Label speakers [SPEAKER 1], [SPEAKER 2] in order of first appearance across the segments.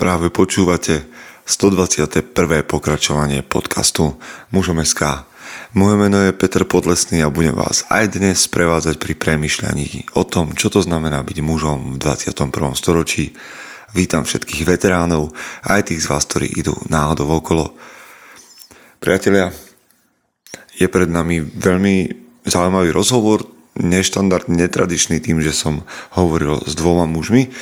[SPEAKER 1] Práve počúvate 121. pokračovanie podcastu Mužom. Moje meno je Peter Podlesný a budem vás aj dnes sprevádzať pri premyšľaní o tom, čo to znamená byť mužom v 21. storočí. Vítam všetkých veteránov, aj tých z vás, ktorí idú náhodou okolo. Priatelia, je pred nami veľmi zaujímavý rozhovor, neštandardný, netradičný tým, že som hovoril s dvoma mužmi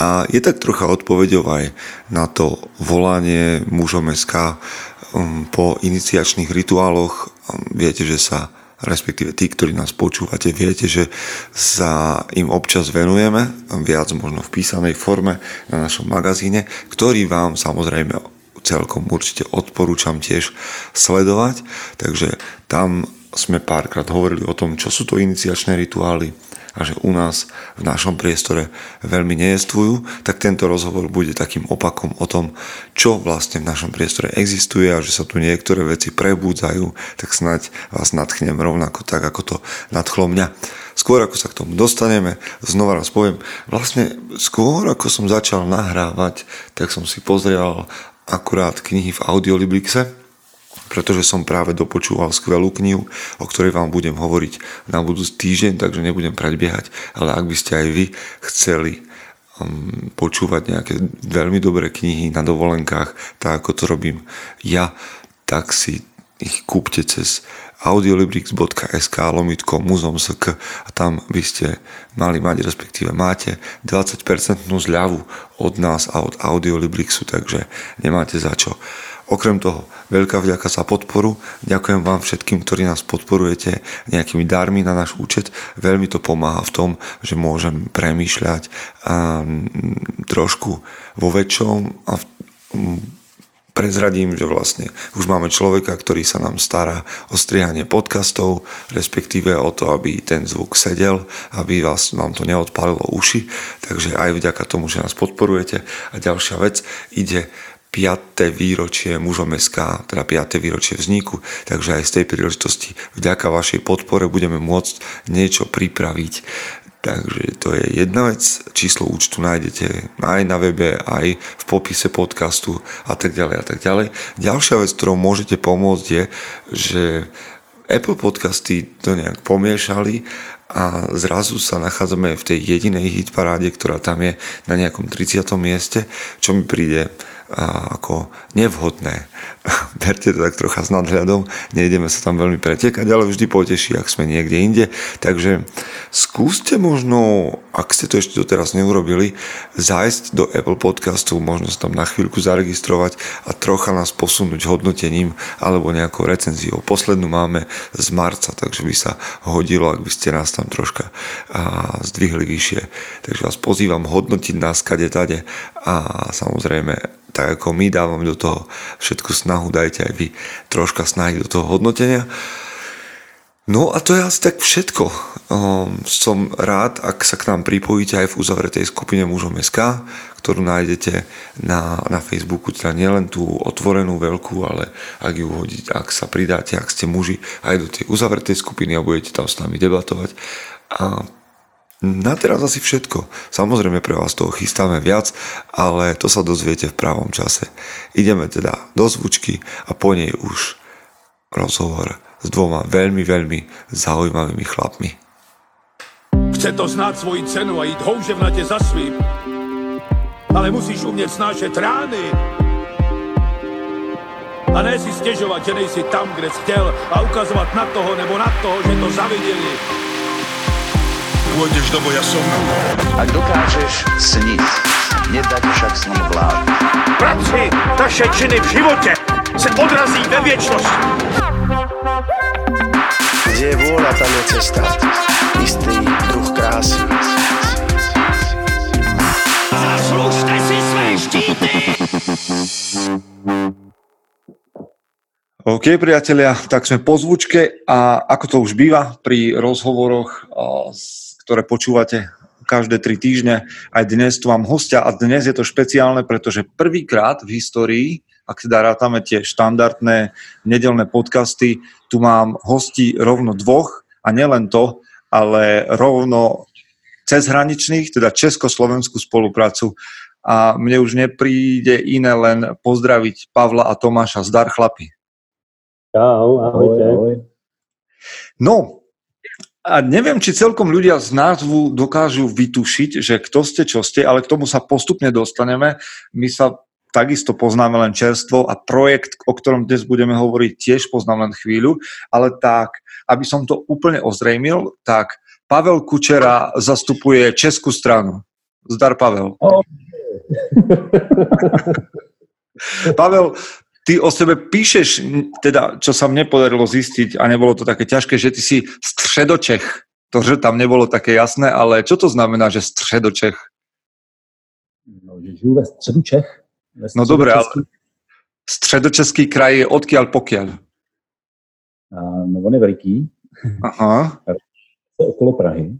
[SPEAKER 1] a je tak trocha odpovedou aj na to volanie mužom SK um, po iniciačných rituáloch. Um, viete, že sa respektíve tí, ktorí nás počúvate, viete, že sa im občas venujeme, viac možno v písanej forme na našom magazíne, ktorý vám samozrejme celkom určite odporúčam tiež sledovať. Takže tam sme párkrát hovorili o tom, čo sú to iniciačné rituály, a že u nás v našom priestore veľmi nejestvujú, tak tento rozhovor bude takým opakom o tom, čo vlastne v našom priestore existuje a že sa tu niektoré veci prebúdzajú, tak snať vás nadchnem rovnako tak, ako to nadchlo mňa. Skôr ako sa k tomu dostaneme, znova raz poviem, vlastne skôr ako som začal nahrávať, tak som si pozrel akurát knihy v Audiolibrixe, pretože som práve dopočúval skvelú knihu, o ktorej vám budem hovoriť na budúci týždeň, takže nebudem predbiehať, ale ak by ste aj vy chceli um, počúvať nejaké veľmi dobré knihy na dovolenkách, tak ako to robím ja, tak si ich kúpte cez audiolibrix.sk lomitko muzom.sk a tam by ste mali mať, respektíve máte 20% zľavu od nás a od Audiolibrixu, takže nemáte za čo. Okrem toho, veľká vďaka za podporu. Ďakujem vám všetkým, ktorí nás podporujete nejakými darmi na náš účet. Veľmi to pomáha v tom, že môžem premýšľať a, trošku vo väčšom a v, prezradím, že vlastne už máme človeka, ktorý sa nám stará o strihanie podcastov, respektíve o to, aby ten zvuk sedel, aby vás, vám to neodpálilo uši. Takže aj vďaka tomu, že nás podporujete. A ďalšia vec, ide 5. výročie mužom SK, teda 5. výročie vzniku, takže aj z tej príležitosti vďaka vašej podpore budeme môcť niečo pripraviť. Takže to je jedna vec, číslo účtu nájdete aj na webe, aj v popise podcastu a tak ďalej a tak ďalej. Ďalšia vec, ktorou môžete pomôcť je, že Apple podcasty to nejak pomiešali a zrazu sa nachádzame v tej jedinej hitparáde, ktorá tam je na nejakom 30. mieste, čo mi príde ako nevhodné. Berte to tak trocha s nadhľadom, nejdeme sa tam veľmi pretekať, ale vždy poteší, ak sme niekde inde. Takže skúste možno, ak ste to ešte doteraz neurobili, zájsť do Apple podcastu, možno sa tam na chvíľku zaregistrovať a trocha nás posunúť hodnotením alebo nejakou recenziou. Poslednú máme z marca, takže by sa hodilo, ak by ste nás tam troška zdvihli vyššie. Takže vás pozývam hodnotiť nás kade tade a samozrejme tak ako my dávam do toho všetku snahu, dajte aj vy troška snahy do toho hodnotenia. No a to je asi tak všetko. Um, som rád, ak sa k nám pripojíte aj v uzavretej skupine mužom SK, ktorú nájdete na, na Facebooku, teda nielen tú otvorenú veľkú, ale ak ju hodíte, ak sa pridáte, ak ste muži, aj do tej uzavretej skupiny a budete tam s nami debatovať. A na teraz asi všetko. Samozrejme pre vás toho chystáme viac, ale to sa dozviete v pravom čase. Ideme teda do zvučky a po nej už rozhovor s dvoma veľmi, veľmi zaujímavými chlapmi.
[SPEAKER 2] Chce to znáť svoji cenu a ísť houževnate za svým. Ale musíš umieť snášať rány. A ne si stežovať, že nejsi tam, kde si chcel a ukazovať na toho nebo na toho, že to zavideli
[SPEAKER 3] pôjdeš do boja som.
[SPEAKER 4] Ak dokážeš sniť, nedať však sním vlád.
[SPEAKER 2] Práci taše činy v živote se odrazí ve viečnosť.
[SPEAKER 4] Kde je vôľa, tam je cesta. Istý druh krásy.
[SPEAKER 2] Zaslužte si své štíty!
[SPEAKER 1] OK, priatelia, tak sme po zvučke a ako to už býva pri rozhovoroch s ktoré počúvate každé tri týždne. Aj dnes tu mám hostia a dnes je to špeciálne, pretože prvýkrát v histórii, ak teda rátame tie štandardné nedelné podcasty, tu mám hosti rovno dvoch a nielen to, ale rovno cezhraničných, teda československú spoluprácu
[SPEAKER 5] a mne už nepríde iné len pozdraviť Pavla a Tomáša. Zdar chlapi.
[SPEAKER 6] Čau, ahojte. Ahoj, ahoj.
[SPEAKER 5] No, a neviem, či celkom ľudia z názvu dokážu vytušiť, že kto ste, čo ste, ale k tomu sa postupne dostaneme. My sa takisto poznáme len čerstvo a projekt, o ktorom dnes budeme hovoriť, tiež poznám len chvíľu, ale tak, aby som to úplne ozrejmil, tak Pavel Kučera zastupuje Českú stranu. Zdar, Pavel. Oh. Pavel, ty o sebe píšeš, teda, čo sa mne podarilo zistiť a nebolo to také ťažké, že ty si středočech. To, že tam nebolo také jasné, ale čo to znamená, že středočech?
[SPEAKER 6] No, že žiju ve středu Čech.
[SPEAKER 5] Ve no dobré, ale středočeský kraj je odkiaľ pokiaľ?
[SPEAKER 6] no on je veliký.
[SPEAKER 5] Aha.
[SPEAKER 6] Je okolo Prahy.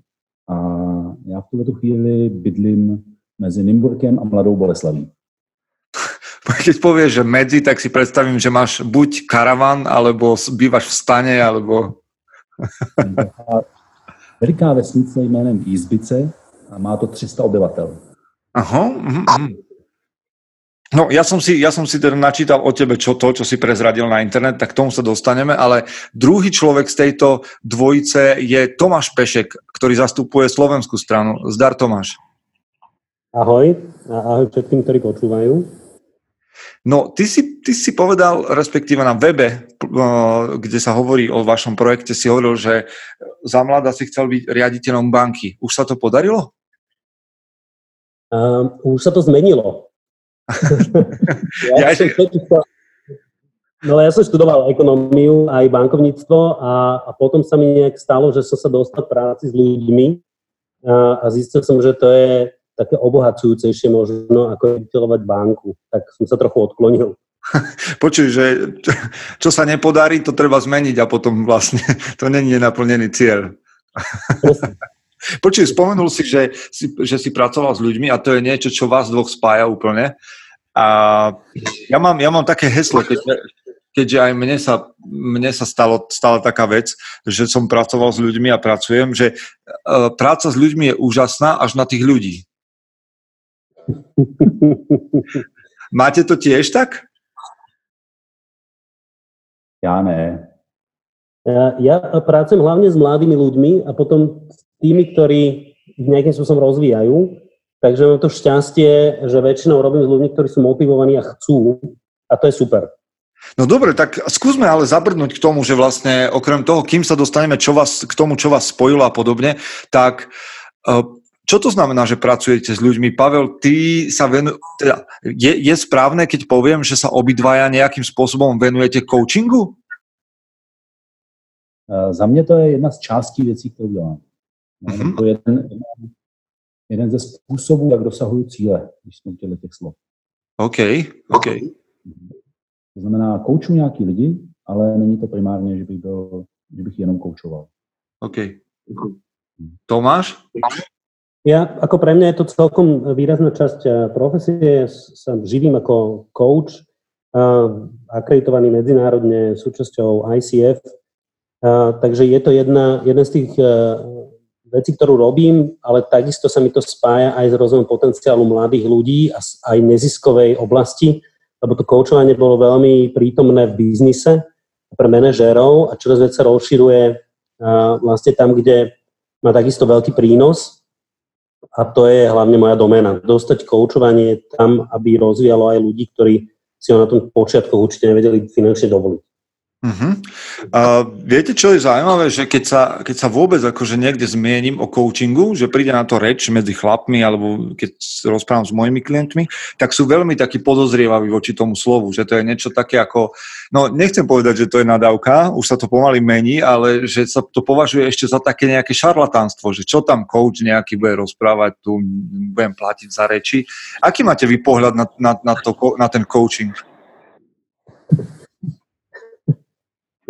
[SPEAKER 6] A já v tuto chvíli bydlím mezi Nymburkem a Mladou Boleslaví.
[SPEAKER 5] keď povieš, že medzi, tak si predstavím, že máš buď karavan, alebo bývaš v stane, alebo...
[SPEAKER 6] Veliká vesnice jménem Jízbice a má to 300 obyvatel.
[SPEAKER 5] Aha, uh-huh. No, ja som, si, ja som si teda načítal o tebe čo to, čo si prezradil na internet, tak k tomu sa dostaneme, ale druhý človek z tejto dvojice je Tomáš Pešek, ktorý zastupuje slovenskú stranu. Zdar Tomáš.
[SPEAKER 6] Ahoj, ahoj všetkým, ktorí počúvajú.
[SPEAKER 5] No, ty si, ty si povedal, respektíve na webe, kde sa hovorí o vašom projekte, si hovoril, že za mladá si chcel byť riaditeľom banky. Už sa to podarilo?
[SPEAKER 6] Um, už sa to zmenilo.
[SPEAKER 5] ja, ja som
[SPEAKER 6] No ja som študoval ekonómiu aj bankovníctvo a, a potom sa mi nejak stalo, že som sa dostal práci s ľuďmi a, a zistil som, že to je také obohacujúcejšie možno ako editelovať banku. Tak som sa trochu odklonil.
[SPEAKER 5] Počuj, že čo sa nepodarí, to treba zmeniť a potom vlastne to není nenaplnený cieľ. Počuj, spomenul si že, si, že si pracoval s ľuďmi a to je niečo, čo vás dvoch spája úplne. A ja mám, ja mám také heslo, keď, keďže aj mne sa, mne sa stalo, stala taká vec, že som pracoval s ľuďmi a pracujem, že uh, práca s ľuďmi je úžasná až na tých ľudí. Máte to tiež tak?
[SPEAKER 6] Ja ne. Ja, ja pracujem hlavne s mladými ľuďmi a potom s tými, ktorí nejakým spôsobom rozvíjajú. Takže mám to šťastie, že väčšinou robím s ľuďmi, ktorí sú motivovaní a chcú. A to je super.
[SPEAKER 5] No dobre, tak skúsme ale zabrnúť k tomu, že vlastne okrem toho, kým sa dostaneme čo vás, k tomu, čo vás spojilo a podobne, tak uh, čo to znamená, že pracujete s ľuďmi? Pavel, ty sa venu... Teda, je, je správne, keď poviem, že sa obidvaja nejakým spôsobom venujete coachingu?
[SPEAKER 6] Za mě to je jedna z částí věcí, kterou dělám. Uh-huh. To je jeden, jeden ze způsobů, jak dosahuju cíle, když jsme u těch slov.
[SPEAKER 5] OK, OK.
[SPEAKER 6] To znamená, kouču nějaký lidi, ale není to primárně, že bych, byl, že bych jenom koučoval.
[SPEAKER 5] OK. Tomáš?
[SPEAKER 6] Ja, ako pre mňa je to celkom výrazná časť eh, profesie. Sa živím ako coach, eh, akreditovaný medzinárodne súčasťou ICF. Eh, takže je to jedna, jedna z tých vecí, ktorú robím, ale takisto sa mi to spája aj s rozvojom potenciálu mladých ľudí a aj neziskovej oblasti, lebo to koučovanie bolo veľmi prítomné v biznise pre manažérov a čoraz viac sa rozširuje vlastne tam, kde má takisto veľký prínos a to je hlavne moja doména. Dostať koučovanie tam, aby rozvíjalo aj ľudí, ktorí si ho na tom počiatku určite nevedeli finančne dovoliť.
[SPEAKER 5] Uh-huh. Uh, viete, čo je zaujímavé, že keď sa, keď sa vôbec akože niekde zmienim o coachingu, že príde na to reč medzi chlapmi alebo keď rozprávam s mojimi klientmi, tak sú veľmi takí podozrievaví voči tomu slovu, že to je niečo také ako, no nechcem povedať, že to je nadávka, už sa to pomaly mení, ale že sa to považuje ešte za také nejaké šarlatánstvo, že čo tam coach nejaký bude rozprávať, tu budem platiť za reči. Aký máte vy pohľad na, na, na, to, na ten coaching?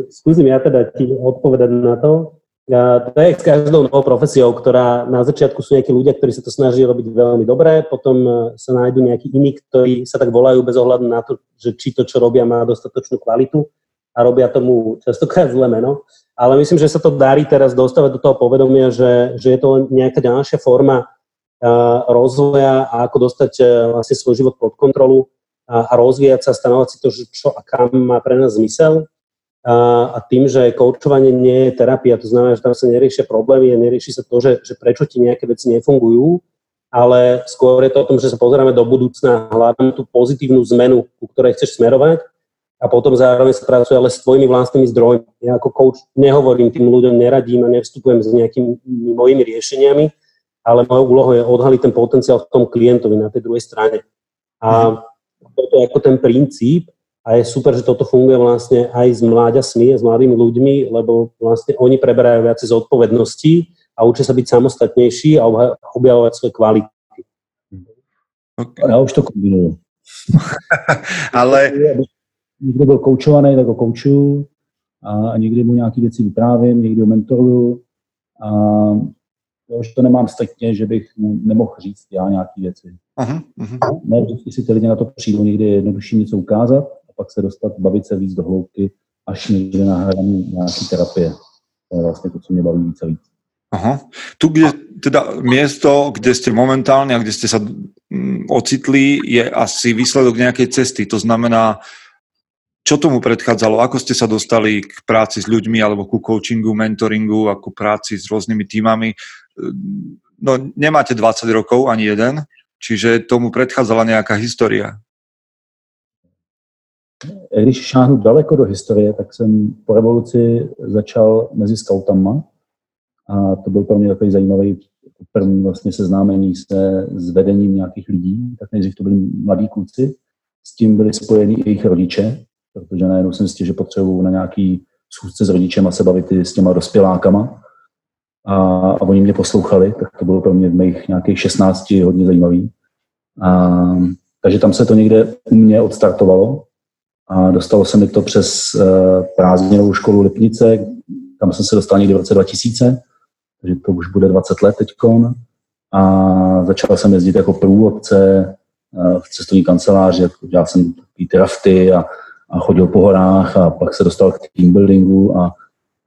[SPEAKER 6] Skúsim ja teda ti odpovedať na to. A to je s každou novou profesiou, ktorá na začiatku sú nejakí ľudia, ktorí sa to snaží robiť veľmi dobre, potom e, sa nájdú nejakí iní, ktorí sa tak volajú bez ohľadu na to, že či to, čo robia, má dostatočnú kvalitu a robia tomu častokrát zlé meno. Ale myslím, že sa to darí teraz dostávať do toho povedomia, že, že je to len nejaká ďalšia forma rozvoja a ako dostať vlastne svoj život pod kontrolu a, a rozvíjať sa, stanovať si to, že čo a kam má pre nás zmysel. A, a tým, že koučovanie nie je terapia, to znamená, že tam sa neriešia problémy a nerieši sa to, že, že prečo ti nejaké veci nefungujú, ale skôr je to o tom, že sa pozeráme do budúcna, hľadáme tú pozitívnu zmenu, ku ktorej chceš smerovať a potom zároveň sa pracuje ale s tvojimi vlastnými zdrojmi. Ja ako coach nehovorím tým ľuďom, neradím a nevstupujem s nejakými mojimi riešeniami, ale mojou úlohou je odhaliť ten potenciál v tom klientovi na tej druhej strane. A toto je ako ten princíp a je super, že toto funguje vlastne aj s mláďasmi, s mladými ľuďmi, lebo vlastne oni preberajú viac zodpovedností a učia sa byť samostatnejší a objavovať svoje kvality.
[SPEAKER 7] Okay. Ja už to kombinuju.
[SPEAKER 5] Ale
[SPEAKER 7] někdo byl koučovaný, tak ho koučuju a někdy mu nějaké věci vyprávím, někdy ho mentoruju a to už to nemám striktně, že bych mu nemohl říct já nějaké věci. Aha, aha. Ne, vždycky si ty lidi na to přijdou, někdy je jednodušší něco ukázat pak se dostat, bavit se víc do hloubky, až někde na hraní nějaký terapie. To je vlastně to, co mě baví víc víc.
[SPEAKER 5] Aha. Tu, kde teda miesto, kde ste momentálne a kde ste sa mm, ocitli, je asi výsledok nejakej cesty. To znamená, čo tomu predchádzalo? Ako ste sa dostali k práci s ľuďmi alebo ku coachingu, mentoringu, ako práci s rôznymi týmami? No, nemáte 20 rokov, ani jeden, čiže tomu predchádzala nejaká história.
[SPEAKER 7] Když šáhnu daleko do historie, tak jsem po revoluci začal mezi skautama a to byl pro mě takový zajímavý první vlastně seznámení se s vedením nějakých lidí. Tak nejdřív to byli mladí kluci, s tím byli spojeni i jejich rodiče, protože najednou jsem zjistil, že potřebuju na nějaký schůzce s rodičem a se bavit s těma dospělákama. A, a oni mě poslouchali, tak to bylo pro mě v mých nějakých 16 hodně zajímavý. A, takže tam se to někde u mě odstartovalo a dostalo se mi to přes uh, prázdninovou školu Lipnice, tam jsem se dostal někdy v roce 2000, takže to už bude 20 let teďkon. A začal jsem jezdit jako průvodce uh, v cestovní kanceláři, dělal jsem ty rafty a a chodil po horách a pak se dostal k team buildingu. A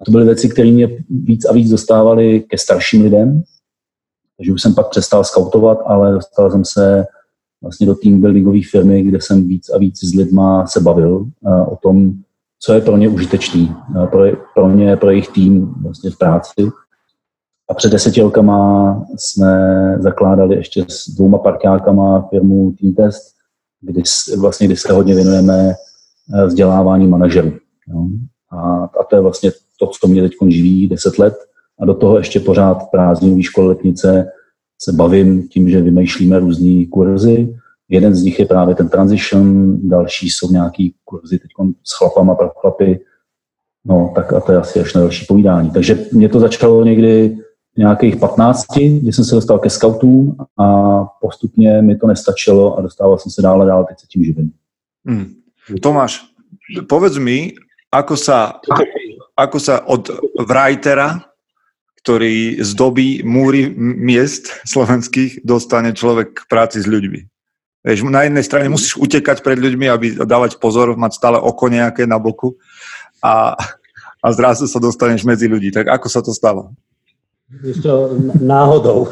[SPEAKER 7] to byly věci, které mě víc a víc dostávaly ke starším lidem, takže už jsem pak přestal skautovat, ale dostal jsem se vlastně do team buildingové firmy, kde jsem víc a víc s lidma se bavil o tom, co je pro ně užitečný, pro, pro ně, pro jejich tým vlastně v práci. A před deseti rokama jsme zakládali ještě s dvouma parťákama firmu Team Test, kdy, vlastně, kdy se hodně věnujeme Eh, vzdělávání manažerů. Jo. A, a to je vlastně to, co mě teď živí 10 let. A do toho ještě pořád prázdninový škole letnice se bavím tím, že vymýšlíme různé kurzy. Jeden z nich je právě ten transition, další jsou nějaký kurzy teď s chlapama pro chlapy. No, tak a to je asi až na další povídání. Takže mě to začalo někdy v nějakých 15, kdy jsem se dostal ke scoutům a postupně mi to nestačilo a dostával jsem se dále dál, teď se tím živím.
[SPEAKER 5] Hmm. Tomáš, povedz mi, ako sa, ako sa od writera, ktorý zdobí múry miest slovenských, dostane človek k práci s ľuďmi. Vieš, na jednej strane musíš utekať pred ľuďmi, aby dávať pozor, mať stále oko nejaké na boku a, a zrazu sa dostaneš medzi ľudí. Tak ako sa to stalo?
[SPEAKER 6] Ešte náhodou.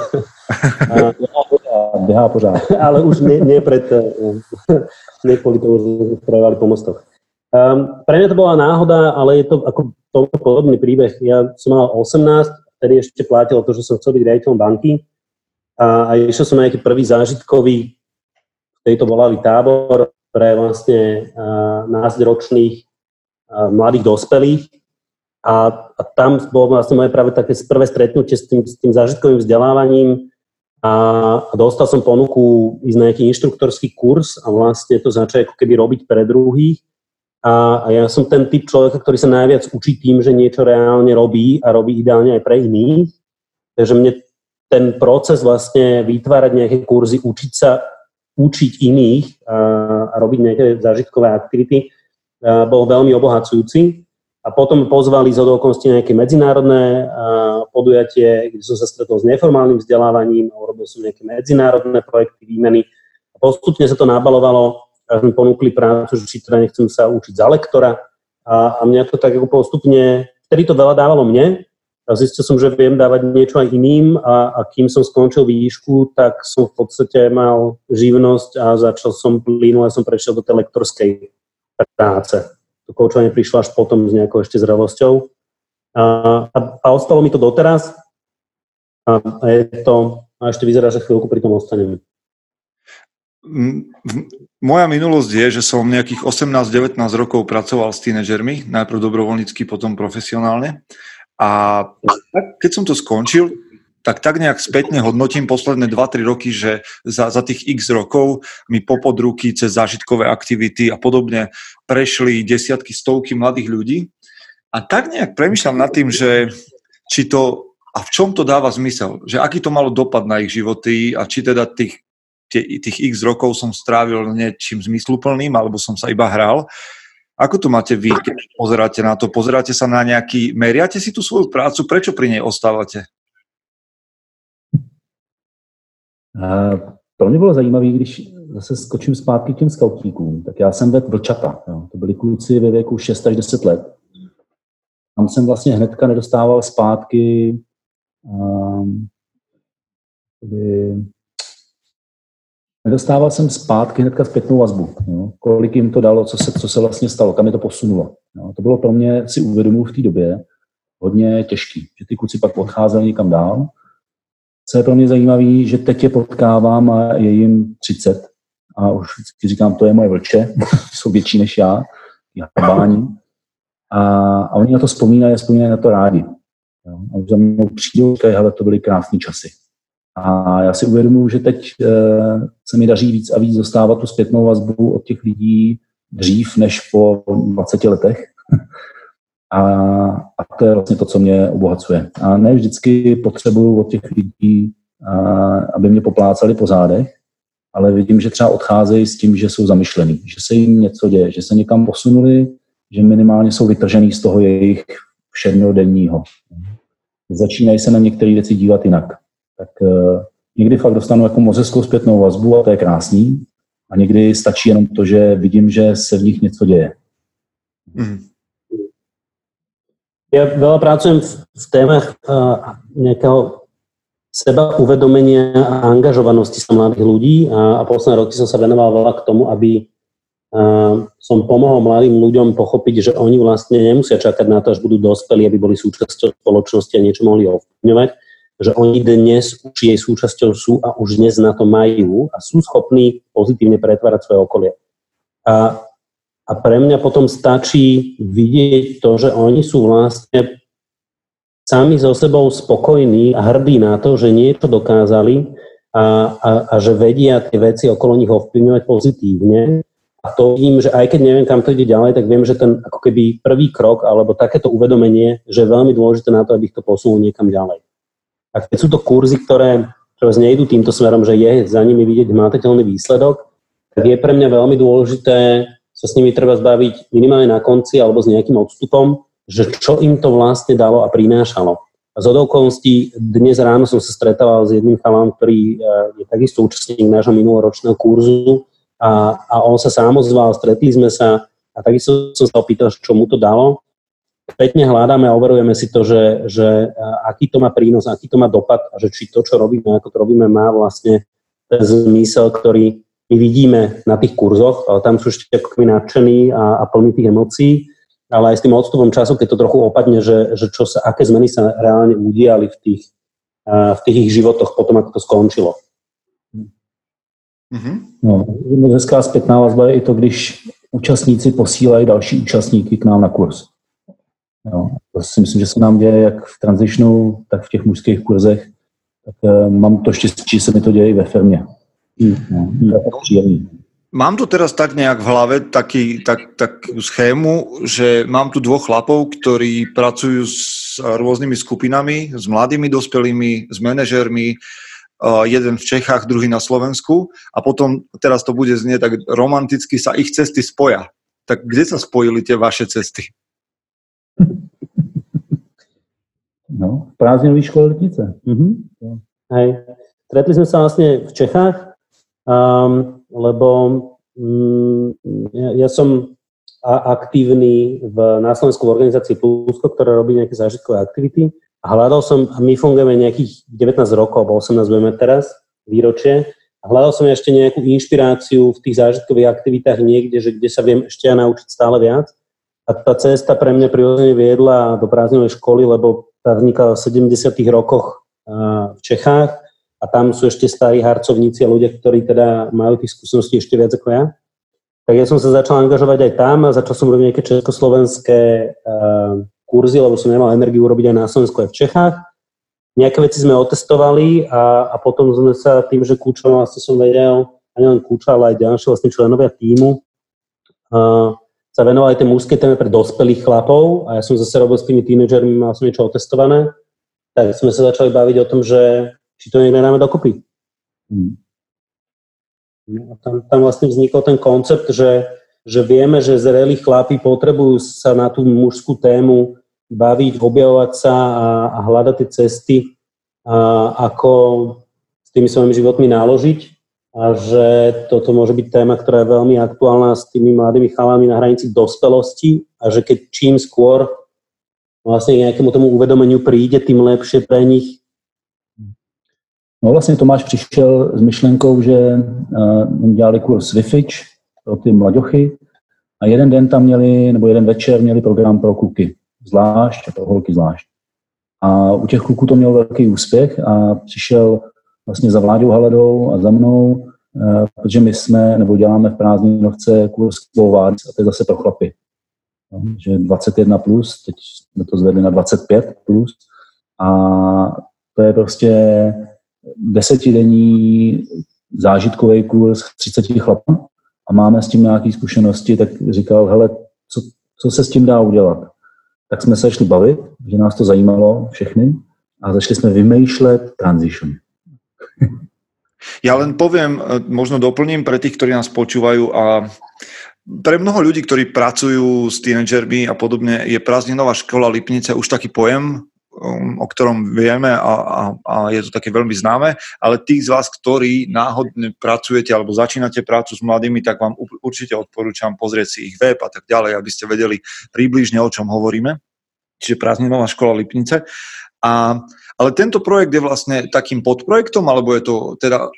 [SPEAKER 7] Behá pořád.
[SPEAKER 6] Ale už nie, nie pred, nie kvôli tomu, že spravovali po mostoch. Um, pre mňa to bola náhoda, ale je to ako tomto podobný príbeh. Ja som mal 18, vtedy ešte platilo to, že som chcel byť riaditeľom banky. A, a išiel som na nejaký prvý zážitkový, v to volali tábor pre vlastne uh, násťročných mladých dospelých. A, a tam bolo vlastne moje práve také prvé stretnutie s tým, s tým zážitkovým vzdelávaním. A, a dostal som ponuku ísť na nejaký inštruktorský kurz a vlastne to začať ako keby robiť pre druhých. A, a ja som ten typ človeka, ktorý sa najviac učí tým, že niečo reálne robí a robí ideálne aj pre iných. Takže mne ten proces vlastne vytvárať nejaké kurzy, učiť sa učiť iných a, a robiť nejaké zážitkové aktivity bol veľmi obohacujúci. A potom pozvali z okolností nejaké medzinárodné podujatie, kde som sa stretol s neformálnym vzdelávaním a urobil som nejaké medzinárodné projekty výmeny. A postupne sa to nabalovalo a sme ponúkli prácu, že či teda nechcem sa učiť za lektora. A, a mňa to tak ako postupne, vtedy to veľa dávalo mne, a zistil som, že viem dávať niečo aj iným a, a kým som skončil výšku, tak som v podstate mal živnosť a začal som plynule, som prešiel do tej lektorskej práce. To koučovanie prišlo až potom s nejakou ešte zrelosťou. A, a, a ostalo mi to doteraz a, a je to, a ešte vyzerá, že chvíľku pri tom ostanem.
[SPEAKER 5] Moja minulosť je, že som nejakých 18-19 rokov pracoval s tínežermi, najprv dobrovoľnícky, potom profesionálne. A keď som to skončil, tak tak nejak spätne hodnotím posledné 2-3 roky, že za, za tých x rokov mi popod ruky cez zážitkové aktivity a podobne prešli desiatky, stovky mladých ľudí. A tak nejak premyšľam nad tým, že či to a v čom to dáva zmysel, že aký to malo dopad na ich životy a či teda tých tých x rokov som strávil niečím zmysluplným, alebo som sa iba hral. Ako to máte vy, keď pozeráte na to? Pozeráte sa na nejaký, meriate si tú svoju prácu? Prečo pri nej ostávate?
[SPEAKER 7] A pro mě bylo zajímavé, když zase skočím zpátky k těm skautíkům, tak já jsem vedl vlčata. Jo. To byli kluci ve věku 6 až 10 let. Tam jsem vlastně hnedka nedostával zpátky um, Nedostával jsem zpátky hnedka zpětnou vazbu. Jo. Kolik jim to dalo, co se, co se vlastně stalo, kam je to posunulo. Jo. To bylo pro mě, si uvědomuji v té době, hodně těžký, že ty kluci pak odcházeli někam dál. Co je pro mě zajímavé, že teď je potkávám a je jim 30 a už vždycky říkám, to je moje vlče, jsou větší než já, jabání. A, a oni na to vzpomínají vzpomínají na to rádi. Jo. A už za mnou přijdou, že to byly krásné časy. A já si uvědomuji, že teď eh, se mi daří víc a víc dostávat tu zpětnou vazbu od těch lidí dřív než po 20 letech. A, a to je vlastně to, co mě obohacuje. A ne vždycky potřebuju od těch lidí, a, aby mě poplácali po zádech, ale vidím, že třeba odcházejí s tím, že jsou zamyšlený, že se jim něco děje, že se někam posunuli, že minimálně jsou vytržený z toho jejich všedního denního. Začínají se na některé věci dívat jinak tak někdy fakt dostanu jako mozeckou zpětnou vazbu a to je krásný. A někdy stačí jenom to, že vidím, že se v nich něco děje. Mm.
[SPEAKER 6] Ja veľa pracujem v, v témach uh, nejakého seba uvedomenia a angažovanosti sa mladých ľudí a, a posledné roky som sa venoval veľa k tomu, aby uh, som pomohol mladým ľuďom pochopiť, že oni vlastne nemusia čakať na to, až budú dospelí, aby boli súčasťou spoločnosti a niečo mohli ovplyvňovať, že oni dnes už jej súčasťou sú a už dnes na to majú a sú schopní pozitívne pretvárať svoje okolie. A, a pre mňa potom stačí vidieť to, že oni sú vlastne sami so sebou spokojní a hrdí na to, že niečo dokázali a, a, a že vedia tie veci okolo nich ovplyvňovať pozitívne. A to vidím, že aj keď neviem, kam to ide ďalej, tak viem, že ten ako keby prvý krok alebo takéto uvedomenie, že je veľmi dôležité na to, aby ich to posunul niekam ďalej. A keď sú to kurzy, ktoré ktoré nejdú týmto smerom, že je za nimi vidieť hmatateľný výsledok, tak je pre mňa veľmi dôležité sa s nimi treba zbaviť minimálne na konci alebo s nejakým odstupom, že čo im to vlastne dalo a prinášalo. A z okolností dnes ráno som sa stretával s jedným chalom, ktorý eh, je takisto účastník nášho minuloročného kurzu a, a on sa sám ozval, stretli sme sa a takisto som sa opýtal, čo mu to dalo spätne hľadáme a overujeme si to, že, že aký to má prínos, aký to má dopad a že či to, čo robíme, ako to robíme, má vlastne ten zmysel, ktorý my vidíme na tých kurzoch, ale tam sú ešte nadšení a, a plní tých emócií, ale aj s tým odstupom času, keď to trochu opadne, že, že čo sa, aké zmeny sa reálne udiali v tých, v tých ich životoch potom, ako to skončilo.
[SPEAKER 7] Mm-hmm. No, hezká zpětná vazba je i to, když účastníci posílají další účastníky k nám na kurz. Jo. To si myslím, že se nám děje jak v transitionu, tak v těch mužských kurzech. Tak uh, mám to štěstí, že se mi to děje i ve firmě. Mm. No, to je
[SPEAKER 5] Mám tu teraz tak nejak v hlave taký, tak, takú schému, že mám tu dvoch chlapov, ktorí pracujú s rôznymi skupinami, s mladými dospelými, s manažermi, jeden v Čechách, druhý na Slovensku a potom, teraz to bude znieť tak romanticky, sa ich cesty spoja. Tak kde sa spojili tie vaše cesty?
[SPEAKER 7] No, v prázdninových škole letnice.
[SPEAKER 6] Mm-hmm. Hej. Stretli sme sa vlastne v Čechách, um, lebo um, ja, ja som aktívny v, na Slovensku v organizácii Plusko, ktorá robí nejaké zážitkové aktivity A hľadal som, my fungujeme nejakých 19 rokov, alebo 18 budeme teraz, výročie, a hľadal som ešte nejakú inšpiráciu v tých zážitkových aktivitách niekde, že kde sa viem ešte ja naučiť stále viac. A tá cesta pre mňa prirodzene viedla do prázdninovej školy, lebo tá vznikla v 70. rokoch v Čechách a tam sú ešte starí harcovníci a ľudia, ktorí teda majú tých skúseností ešte viac ako ja. Tak ja som sa začal angažovať aj tam a začal som robiť nejaké československé kurzy, lebo som nemal energiu urobiť aj na Slovensku aj v Čechách. Nejaké veci sme otestovali a, a potom sme sa tým, že kúčal, vlastne som vedel, a nielen kúčal, ale aj ďalšie vlastne členovia týmu, uh, sa venovali tej mužskej téme pre dospelých chlapov a ja som zase robil s tými tínedžermi, mal som niečo otestované, tak sme sa začali baviť o tom, že či to niekde dáme dokopy. Hmm. No a tam, tam vlastne vznikol ten koncept, že, že vieme, že zrelí chlapi potrebujú sa na tú mužskú tému baviť, objavovať sa a, a hľadať tie cesty, a ako s tými svojimi životmi naložiť a že toto môže byť téma, ktorá je veľmi aktuálna s tými mladými chalami na hranici dospelosti a že keď čím skôr vlastne nejakému tomu uvedomeniu príde, tým lepšie pre nich
[SPEAKER 7] No vlastně Tomáš přišel s myšlenkou, že uh, dělali kurz wi pro ty mlaďochy a jeden den tam měli, nebo jeden večer měli program pro kluky zvlášť a pro holky zvlášť. A u těch kluků to měl velký úspěch a přišel vlastně za Vláďou Haledou a za mnou, uh, protože my jsme, nebo děláme v prázdninovce kurz Quo a to je zase pro chlapy. No, že 21 plus, teď jsme to zvedli na 25 plus a to je prostě desetidenní zážitkový kurz 30 chlapů a máme s tím nějaké zkušenosti, tak říkal, hele, co, co se s tím dá udělat? Tak jsme se šli bavit, že nás to zajímalo všechny a začali jsme vymýšlet transition.
[SPEAKER 5] Ja len poviem, e, možno doplním pre tých, ktorí nás počúvajú a pre mnoho ľudí, ktorí pracujú s tínedžermi a podobne, je prázdninová škola Lipnice už taký pojem, Um, o ktorom vieme a, a, a je to také veľmi známe, ale tých z vás, ktorí náhodne pracujete alebo začínate prácu s mladými, tak vám určite odporúčam pozrieť si ich web a tak ďalej, aby ste vedeli približne, o čom hovoríme. Čiže prázdninová škola Lipnice. A, ale tento projekt je vlastne takým podprojektom, alebo je to teda,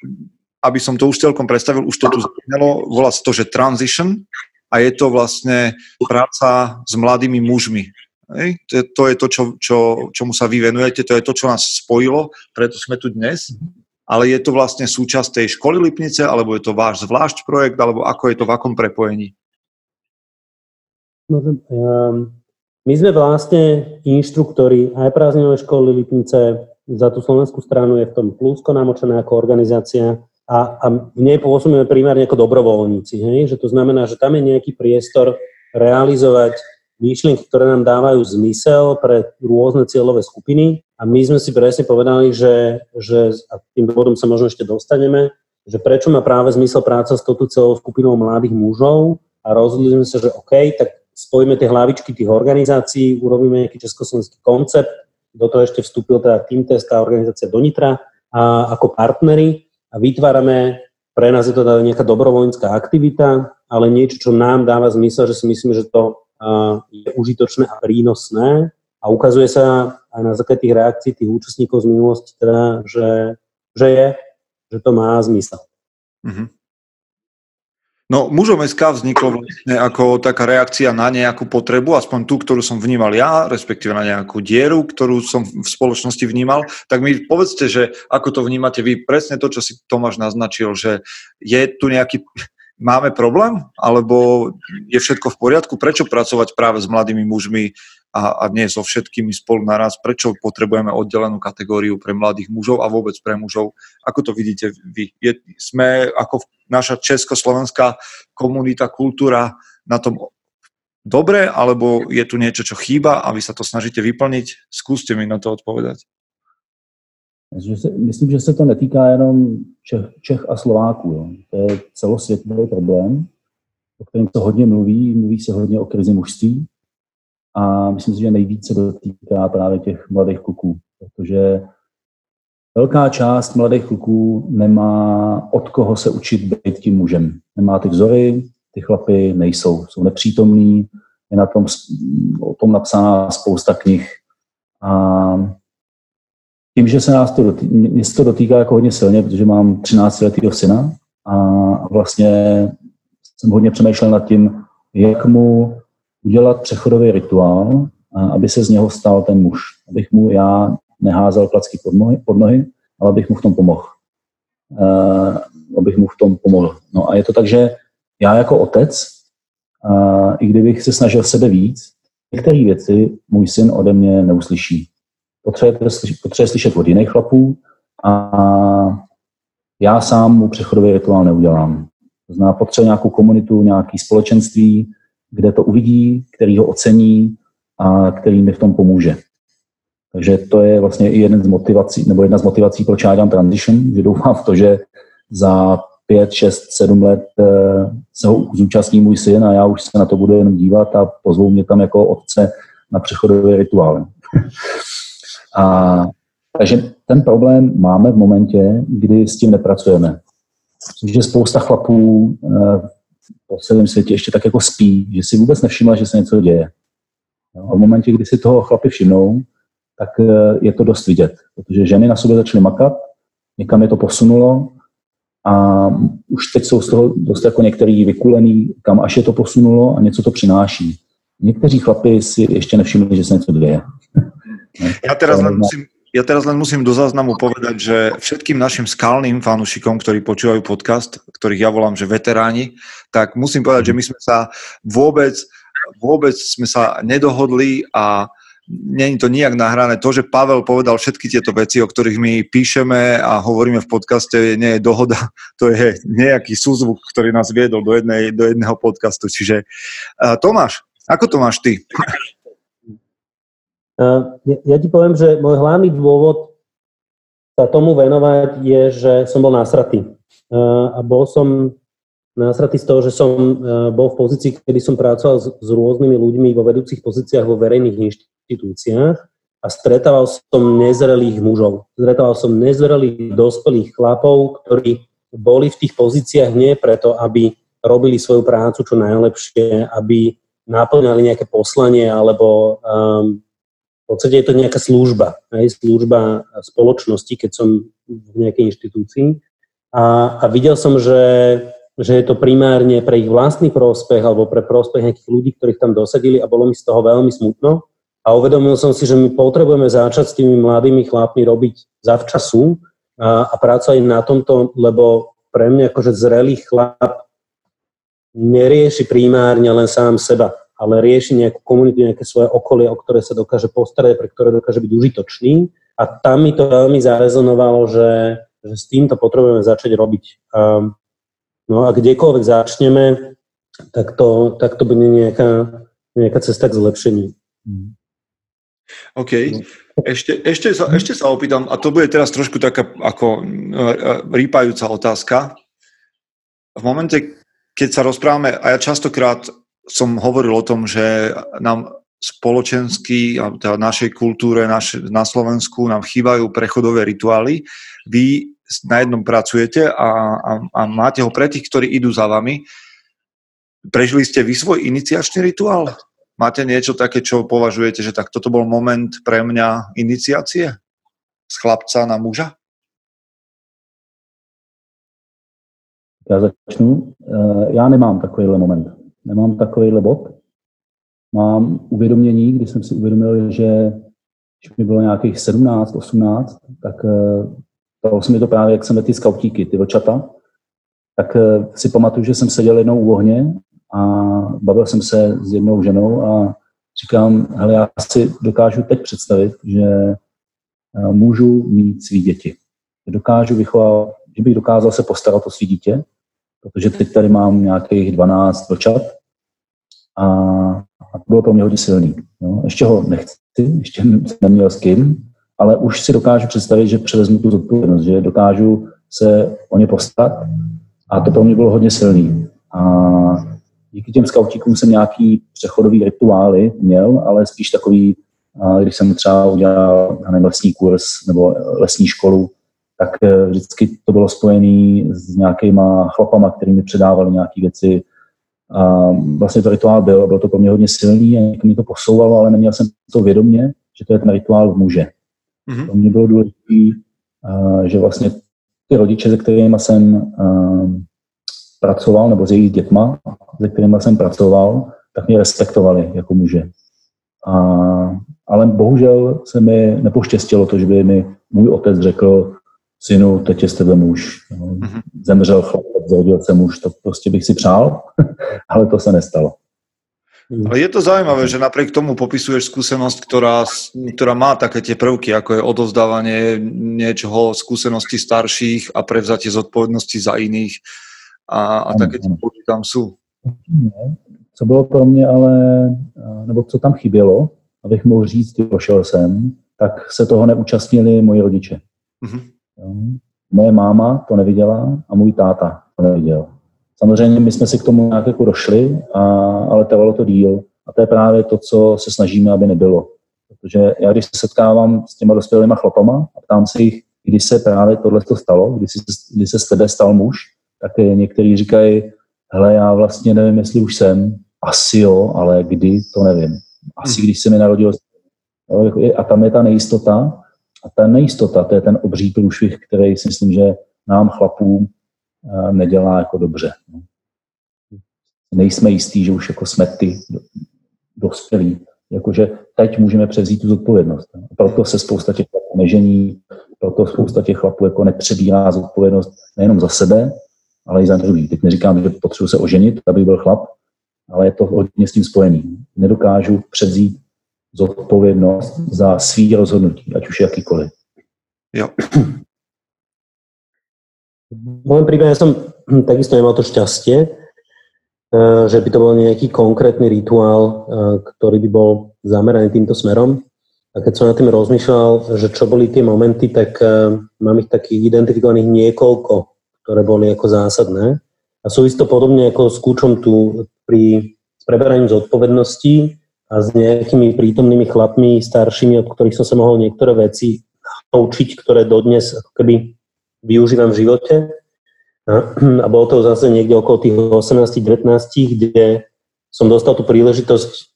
[SPEAKER 5] aby som to už celkom predstavil, už to tu znelo, volá sa to, že Transition a je to vlastne práca s mladými mužmi Hej? To je to, čo, čo, čomu sa vy venujete, to je to, čo nás spojilo, preto sme tu dnes. Ale je to vlastne súčasť tej školy Lipnice, alebo je to váš zvlášť projekt, alebo ako je to v akom prepojení?
[SPEAKER 6] No, um, my sme vlastne inštruktori aj prázdninovej školy Lipnice, za tú slovenskú stranu je v tom Plusko namočené ako organizácia a, a v nej pôsobíme primárne ako dobrovoľníci. Hej? Že to znamená, že tam je nejaký priestor realizovať myšlienky, ktoré nám dávajú zmysel pre rôzne cieľové skupiny a my sme si presne povedali, že, že a tým dôvodom sa možno ešte dostaneme, že prečo má práve zmysel práca s touto celou skupinou mladých mužov a rozhodli sme sa, že OK, tak spojíme tie hlavičky tých organizácií, urobíme nejaký československý koncept, do toho ešte vstúpil teda Team Test a organizácia do Nitra a ako partnery a vytvárame, pre nás je to teda nejaká dobrovoľnícká aktivita, ale niečo, čo nám dáva zmysel, že si myslíme, že to je užitočné a prínosné a ukazuje sa aj na základe tých reakcií tých účastníkov z minulosti, teda, že, že je, že to má zmysel. Mm-hmm.
[SPEAKER 5] No, mužom SK vzniklo vlastne ako taká reakcia na nejakú potrebu, aspoň tú, ktorú som vnímal ja, respektíve na nejakú dieru, ktorú som v spoločnosti vnímal. Tak mi povedzte, že ako to vnímate vy, presne to, čo si Tomáš naznačil, že je tu nejaký máme problém, alebo je všetko v poriadku? Prečo pracovať práve s mladými mužmi a, a nie so všetkými spolu naraz? Prečo potrebujeme oddelenú kategóriu pre mladých mužov a vôbec pre mužov? Ako to vidíte vy? Je, sme ako naša československá komunita, kultúra na tom dobre, alebo je tu niečo, čo chýba a vy sa to snažíte vyplniť? Skúste mi na to odpovedať.
[SPEAKER 7] Myslím, že se to netýká jenom Čech, Čech a Slováků. Jo. To je celosvětový problém, o kterém se hodně mluví. Mluví se hodně o krizi mužství a myslím si, že nejvíce dotýká právě těch mladých kluků, protože velká část mladých kluků nemá od koho se učit být tím mužem. Nemá ty vzory, ty chlapy nejsou, jsou nepřítomní, je na tom, o tom napsána spousta knih a tím, že se nás to, dotýká, mě se to dotýká jako hodně silně, protože mám 13 letého syna a vlastně jsem hodně přemýšlel nad tím, jak mu udělat přechodový rituál, aby se z něho stal ten muž. Abych mu já neházel klacky pod nohy, pod nohy ale abych mu v tom pomohl. Uh, abych mu v tom pomohl. No a je to tak, že já jako otec, i kdybych se snažil sebe víc, některé věci můj syn ode mě neuslyší. Potřebuje, potřebuje slyšet od jiných chlapů a já sám mu přechodový rituál neudělám. To znamená, potřebuje nějakou komunitu, nějaké společenství, kde to uvidí, který ho ocení a který mi v tom pomůže. Takže to je vlastně i jeden z motivací, nebo jedna z motivací, proč já dělám transition, že doufám v to, že za pět, šest, sedm let eh, se ho zúčastní můj syn a já už se na to budu jenom dívat a pozvou mě tam jako otce na přechodové rituály. a, takže ten problém máme v momentě, kdy s tím nepracujeme. Protože spousta chlapů eh, po celém světě ještě tak jako spí, že si vůbec nevšimla, že se něco děje. A v momentě, kdy si toho chlapi všimnou, tak eh, je to dost vidět, protože ženy na sobě začaly makat, někam je to posunulo a už teď jsou z toho dost jako některý vykulený, kam až je to posunulo a něco to přináší. Někteří chlapi si ještě nevšimli, že se něco děje.
[SPEAKER 5] Ja teraz len musím, ja teraz len musím do záznamu povedať, že všetkým našim skalným fanúšikom, ktorí počúvajú podcast, ktorých ja volám, že veteráni, tak musím povedať, že my sme sa vôbec, vôbec sme sa nedohodli a není to nijak nahrané. To, že Pavel povedal všetky tieto veci, o ktorých my píšeme a hovoríme v podcaste, nie je dohoda, to je nejaký súzvuk, ktorý nás viedol do, jednej, do jedného podcastu. Čiže uh, Tomáš, ako to máš ty?
[SPEAKER 6] Uh, ja, ti poviem, že môj hlavný dôvod sa tomu venovať je, že som bol nasratý. Uh, a bol som násratý z toho, že som uh, bol v pozícii, kedy som pracoval s rôznymi ľuďmi vo vedúcich pozíciách vo verejných inštitúciách a stretával som nezrelých mužov. Stretával som nezrelých dospelých chlapov, ktorí boli v tých pozíciách nie preto, aby robili svoju prácu čo najlepšie, aby naplňali nejaké poslanie alebo um, v podstate je to nejaká služba, aj služba spoločnosti, keď som v nejakej inštitúcii. A, a videl som, že že je to primárne pre ich vlastný prospech alebo pre prospech nejakých ľudí, ktorých tam dosadili a bolo mi z toho veľmi smutno. A uvedomil som si, že my potrebujeme začať s tými mladými chlapmi robiť zavčasu a, a pracovať na tomto, lebo pre mňa akože zrelý chlap nerieši primárne len sám seba, ale rieši nejakú komunitu, nejaké svoje okolie, o ktoré sa dokáže postarať, pre ktoré dokáže byť užitočný. A tam mi to veľmi zarezonovalo, že, že s týmto potrebujeme začať robiť. Um, No a kdekoľvek začneme, tak to, tak to bude nejaká, nejaká cesta k zlepšeniu.
[SPEAKER 5] OK. Ešte, ešte, sa, ešte sa opýtam, a to bude teraz trošku taká ako rýpajúca otázka. V momente, keď sa rozprávame, a ja častokrát som hovoril o tom, že nám spoločensky, teda našej kultúre naš, na Slovensku nám chýbajú prechodové rituály. Vy na jednom pracujete a, a, a máte ho pre tých, ktorí idú za vami. Prežili ste vy svoj iniciačný rituál? Máte niečo také, čo považujete, že tak toto bol moment pre mňa iniciácie? Z chlapca na muža?
[SPEAKER 7] Já začnu. Eh, já nemám takovýhle moment. Nemám takovýhle bod. Mám uvědomění, kdy jsem si uvědomil, že když mi bylo nějakých 17, 18, tak eh, Stalo se mi to právě, jak jsem ty skautíky, ty vlčata, tak eh, si pamatuju, že jsem seděl jednou u ohně a bavil jsem se s jednou ženou a říkám, hele, já si dokážu teď představit, že eh, můžu mít svý děti. Dokážu vychovat, že bych dokázal se postarat o svý dítě, protože teď tady mám nějakých 12 vlčat a, a to bylo pro mě hodně silný. No, ještě ho nechci, ještě neměl s kým, ale už si dokážu představit, že převezmu tu zodpovědnost, že dokážu se o ně postarat a to pro mě bylo hodně silný. A díky těm skautíkům jsem nějaký přechodový rituály měl, ale spíš takový, když jsem třeba udělal nevím, lesní kurz nebo lesní školu, tak e, vždycky to bylo spojené s nějakýma chlapama, který mi předávali nějaké věci. A vlastně to rituál byl, bylo to pro mě hodně silný a mě to posouvalo, ale neměl jsem to vědomě, že to je ten rituál v muže. Mm-hmm. To mě bylo důležité, uh, že vlastně ty rodiče, se kterými jsem uh, pracoval, nebo s jejich dětma, se kterými jsem pracoval, tak mě respektovali jako muže. A, ale bohužel se mi nepoštěstilo to, že by mi můj otec řekl, synu, teď je z tebe muž. No, mm-hmm. Zemřel chlap, zrodil se muž, to prostě bych si přál, ale to se nestalo.
[SPEAKER 5] Ale je to zaujímavé, že napriek tomu popisuješ skúsenosť, ktorá, ktorá má také tie prvky, ako je odovzdávanie niečoho, skúsenosti starších a prevzatie zodpovednosti za iných a, a také tie prvky tam sú.
[SPEAKER 7] Co bylo pro mě ale, nebo co tam chybělo, abych mohl říct, došel jsem, tak se toho neúčastnili moji rodiče. Mm-hmm. Moje máma to neviděla a můj táta to neviděl. Samozřejmě my jsme si k tomu nějak jako došli, a, ale trvalo to díl. A to je právě to, co se snažíme, aby nebylo. Protože já, když se setkávám s těma dospělými chlapama a ptám se jich, kdy se právě tohle to stalo, kdy, si, kdy se z tebe stal muž, tak někteří říkají, hele, já vlastně nevím, jestli už jsem, asi jo, ale kdy, to nevím. Asi když se mi narodil. A tam je ta nejistota. A ta nejistota, to je ten obří průšvih, který si myslím, že nám chlapům nedělá jako dobře. No. Nejsme jistí, že už jako jsme ty dospělí. Jakože teď můžeme převzít tu zodpovědnost. Proto se spousta těch chlapů nežení, proto spousta těch chlapů jako nepřebírá zodpovědnost nejenom za sebe, ale i za druhý. Teď neříkám, že potřebuji se oženit, aby byl chlap, ale je to hodně s tím spojený. Nedokážu převzít zodpovědnost za svý rozhodnutí, ať už jakýkoliv.
[SPEAKER 5] Jo.
[SPEAKER 6] V môjom prípade som takisto nemal to šťastie, e, že by to bol nejaký konkrétny rituál, e, ktorý by bol zameraný týmto smerom. A keď som na tým rozmýšľal, že čo boli tie momenty, tak e, mám ich takých identifikovaných niekoľko, ktoré boli ako zásadné. A súvisí to podobne ako s kúčom tu pri preberaním zodpovedností a s nejakými prítomnými chlapmi staršími, od ktorých som sa mohol niektoré veci naučiť, ktoré dodnes ako keby využívam v živote. A bolo to zase niekde okolo tých 18-19, kde som dostal tú príležitosť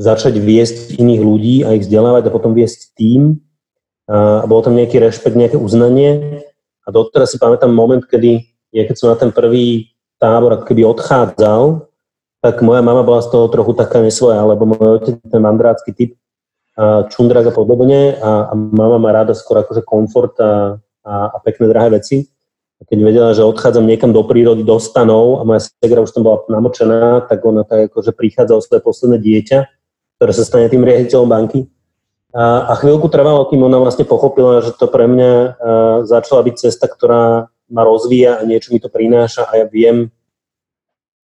[SPEAKER 6] začať viesť iných ľudí a ich vzdelávať a potom viesť tým. A bolo tam nejaký rešpekt, nejaké uznanie. A doteraz si pamätám moment, kedy ja keď som na ten prvý tábor ako keby odchádzal, tak moja mama bola z toho trochu taká nesvoja, lebo môj otec je mandrácky typ, čundrak a podobne a, a mama má rada skôr akože komfort a, a, a pekné drahé veci. A keď vedela, že odchádzam niekam do prírody, do stanov a moja segra už tam bola namočená, tak ona tak akože prichádza o svoje posledné dieťa, ktoré sa stane tým riaditeľom banky. A, a chvíľku trvalo, kým ona vlastne pochopila, že to pre mňa a, začala byť cesta, ktorá ma rozvíja a niečo mi to prináša a ja viem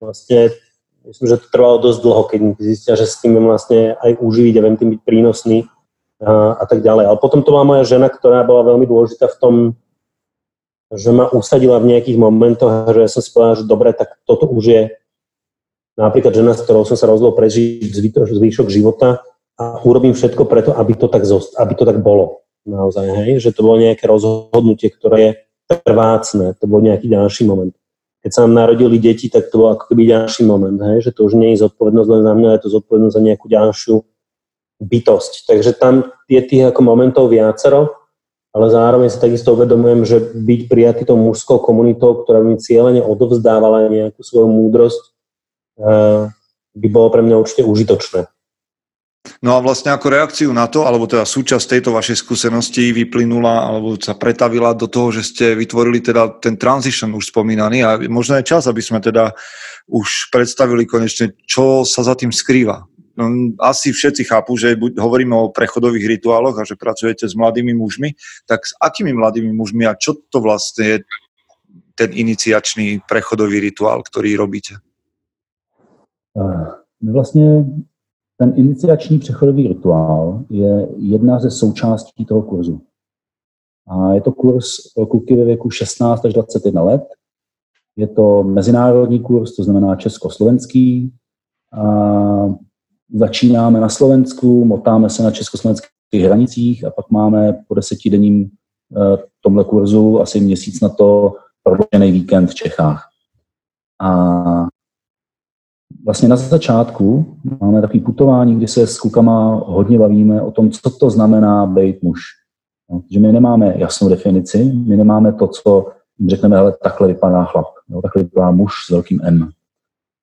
[SPEAKER 6] vlastne, myslím, že to trvalo dosť dlho, keď zistia, že s tým vlastne aj uživiť a viem tým byť prínosný a, a tak ďalej. Ale potom to bola moja žena, ktorá bola veľmi dôležitá v tom, že ma usadila v nejakých momentoch že som si povedal, že dobre, tak toto už je napríklad žena, s ktorou som sa rozhodol prežiť zvýšok života a urobím všetko preto, aby to tak, zost- aby to tak bolo. Naozaj, hej? že to bolo nejaké rozhodnutie, ktoré je trvácne, to bol nejaký ďalší moment. Keď sa nám narodili deti, tak to bol ako keby ďalší moment, hej? že to už nie je zodpovednosť len za mňa, je to zodpovednosť za nejakú ďalšiu bytosť. Takže tam je tých ako momentov viacero, ale zároveň si takisto uvedomujem, že byť prijatý tou mužskou komunitou, ktorá mi cieľene odovzdávala nejakú svoju múdrosť, eh, by bolo pre mňa určite užitočné.
[SPEAKER 5] No a vlastne ako reakciu na to, alebo teda súčasť tejto vašej skúsenosti vyplynula alebo sa pretavila do toho, že ste vytvorili teda ten transition už spomínaný a možno je čas, aby sme teda už predstavili konečne, čo sa za tým skrýva. No, asi všetci chápu, že hovoríme o prechodových rituáloch a že pracujete s mladými mužmi, tak s akými mladými mužmi a čo to vlastne je ten iniciačný prechodový rituál, ktorý robíte?
[SPEAKER 7] My vlastně ten iniciační přechodový rituál je jedna ze součástí toho kurzu. A je to kurz pro kluky ve věku 16 až 21 let. Je to mezinárodní kurz, to znamená československý. A začínáme na Slovensku, motáme se na československých hranicích a pak máme po desetidenním eh, tomhle kurzu asi měsíc na to prodloužený víkend v Čechách. A vlastně na začátku máme takový putování, kdy se s klukama hodně bavíme o tom, co to znamená být muž. No, že my nemáme jasnou definici, my nemáme to, co jim řekneme, ale takhle vypadá chlap, jo, takhle vypadá muž s velkým M.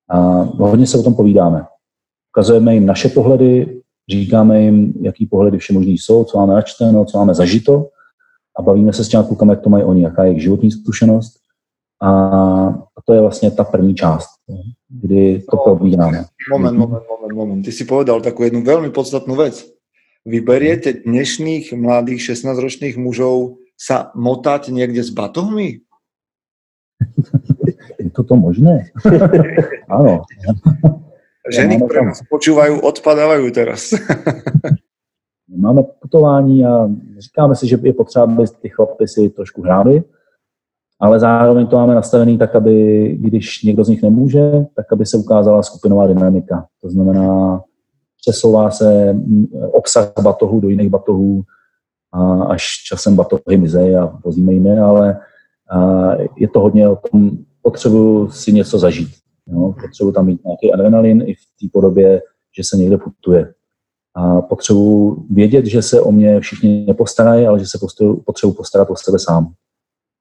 [SPEAKER 7] A hodně se o tom povídáme. Ukazujeme jim naše pohledy, říkáme jim, jaký pohledy všemožný jsou, co máme načteno, co máme zažito a bavíme se s těmi klukami, jak to mají oni, jaká je jejich životní zkušenost. A to je vlastně ta první část, kdy to probíráme.
[SPEAKER 5] Moment, moment, moment, moment. Ty si povedal takú jednu veľmi podstatnú vec. Vy beriete dnešných mladých 16-ročných mužov sa motať niekde s batohmi?
[SPEAKER 7] Je toto možné? Áno.
[SPEAKER 5] Ženy, ktoré nás počúvajú, odpadávajú teraz.
[SPEAKER 7] Máme putování a říkáme si, že je potřeba, aby ty chlapy si trošku hráli, ale zároveň to máme nastavený tak, aby když někdo z nich nemůže, tak aby se ukázala skupinová dynamika. To znamená, přesouvá se obsah batohů do jiných batohů a až časem batohy mizejí a vozíme jiné, ale je to hodně o tom, potřebuju si něco zažít. Jo? Potřebuji tam mít nějaký adrenalin i v té podobě, že se někde putuje. A potřebuji vědět, že se o mě všichni nepostarají, ale že se potřebuji postarat o sebe sám.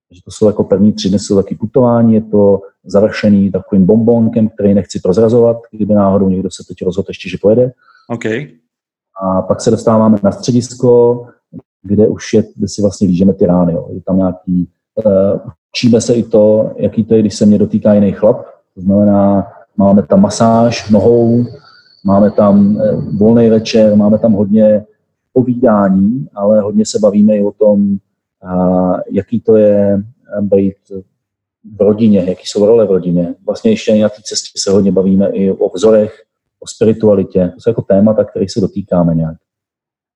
[SPEAKER 7] Takže to jsou jako první tři dny jsou taky putování, je to završený takovým bombonkem, který nechci prozrazovat, kdyby náhodou někdo se teď rozhodl ještě, že pojede.
[SPEAKER 5] Okay.
[SPEAKER 7] A pak se dostáváme na středisko, kde už je, kde si vlastně lížeme ty rány. Jo. Je tam nějaký, uh, učíme se i to, jaký to je, když se mě dotýká jiný chlap, to znamená, máme tam masáž nohou, máme tam eh, volný večer, máme tam hodně povídání, ale hodně se bavíme i o tom, jaký to je eh, být v rodině, jaký jsou role v rodině. Vlastně ještě na té cestě se hodně bavíme i o vzorech, o spiritualitě. To jsou jako témata, které se dotýkáme nějak.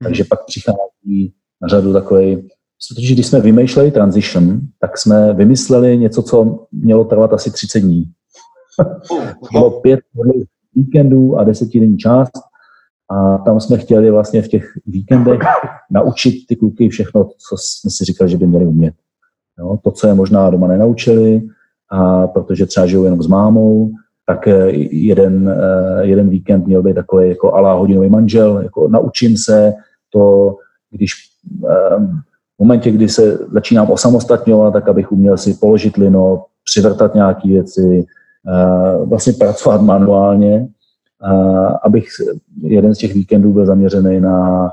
[SPEAKER 7] Hmm. Takže pak přichází na řadu takový, protože když jsme vymýšleli transition, tak jsme vymysleli něco, co mělo trvat asi 30 dní. Bylo pět víkendů a desetidenní část a tam jsme chtěli vlastně v těch víkendech naučit ty kluky všechno, co jsme si říkali, že by měli umět. Jo, to, co je možná doma nenaučili, a protože třeba žijou jenom s mámou, tak eh, jeden, eh, jeden víkend měl být takový jako alá hodinový manžel, jako naučím se to, když eh, v momentě, kdy se začínám osamostatňovat, tak abych uměl si položit lino, přivrtat nějaké věci, vlastně pracovat manuálně, abych jeden z těch víkendů byl zaměřený na,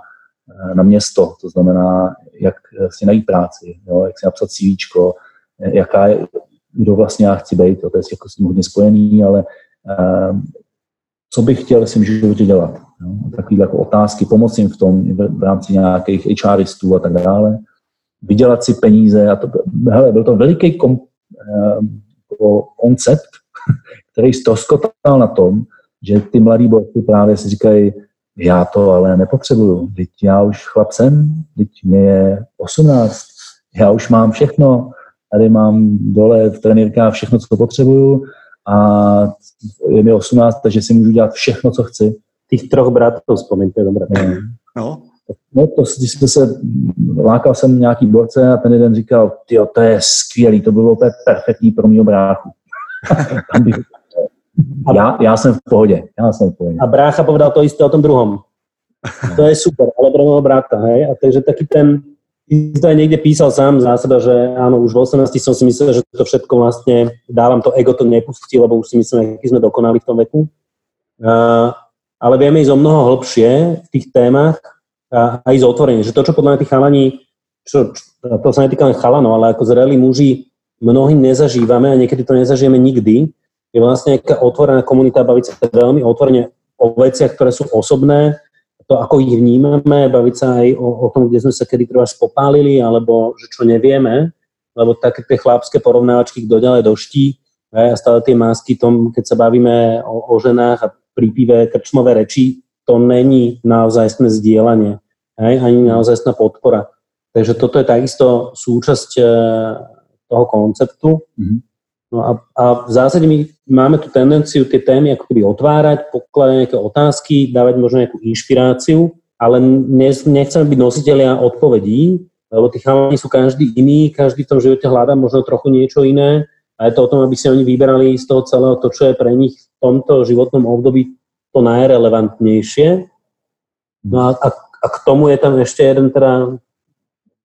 [SPEAKER 7] na město, to znamená, jak si najít práci, jo, jak si napsat CV, jaká je, kdo vlastně já chci být, to je jako s tím hodně spojený, ale co bych chtěl v životě dělat. Jo? Takové jako otázky, pomoci jim v tom v rámci nějakých HRistů a tak dále. Vydělat si peníze a to, hele, byl to veliký kom, eh, koncept, který ztroskotal na tom, že ty mladí borci právě si říkají, já to ale nepotřebuju, teď já už chlap jsem, teď mě je 18, já už mám všechno, tady mám dole v trenýrkách všechno, co potřebuju a je mi 18, takže si můžu dělat všechno, co chci.
[SPEAKER 6] Tých troch bratov vzpomeňte, dobré.
[SPEAKER 7] No. No to, když jsme se, lákal jsem nějaký borce a ten jeden říkal, tyjo, to je skvělý, to bylo úplně perfektní pro mýho bráchu. já, já jsem v pohodě, já jsem v pohodě.
[SPEAKER 6] A brácha povedal to isté o tom druhom. To je super, ale pro môjho brata, hej? A takže taký ten, to aj niekde písal sám za seba, že áno, už v 18 som si myslel, že to všetko vlastne dávam to ego to nepustí, lebo už si myslím, aký sme dokonali v tom veku. Uh, ale vieme ísť o mnoho hlbšie v tých témach a, a ísť otvorene. Že to, čo podľa mňa tí chalani, čo, čo, to sa netýka len chalanov, ale ako zrelí muži mnohí nezažívame a niekedy to nezažijeme nikdy, je vlastne nejaká otvorená komunita, baviť sa veľmi otvorene o veciach, ktoré sú osobné, to, ako ich vnímame, baviť sa aj o, o tom, kde sme sa kedy treba spopálili, alebo že čo nevieme, lebo také tie chlapské porovnávačky, kto ďalej doští, a stále tie masky, tom, keď sa bavíme o, o ženách a pri krčmové reči, to není naozaj zdieľanie, hej, ani naozaj podpora. Takže toto je takisto súčasť e, toho konceptu. Mm-hmm. No a, a v zásade my máme tu tendenciu tie témy ako keby otvárať, pokladať nejaké otázky, dávať možno nejakú inšpiráciu, ale nechceme byť nositeľia odpovedí, lebo tí chalani sú každý iný, každý v tom živote hľadá možno trochu niečo iné a je to o tom, aby si oni vyberali z toho celého to, čo je pre nich v tomto životnom období to najrelevantnejšie. No a, a, a k tomu je tam ešte jeden teda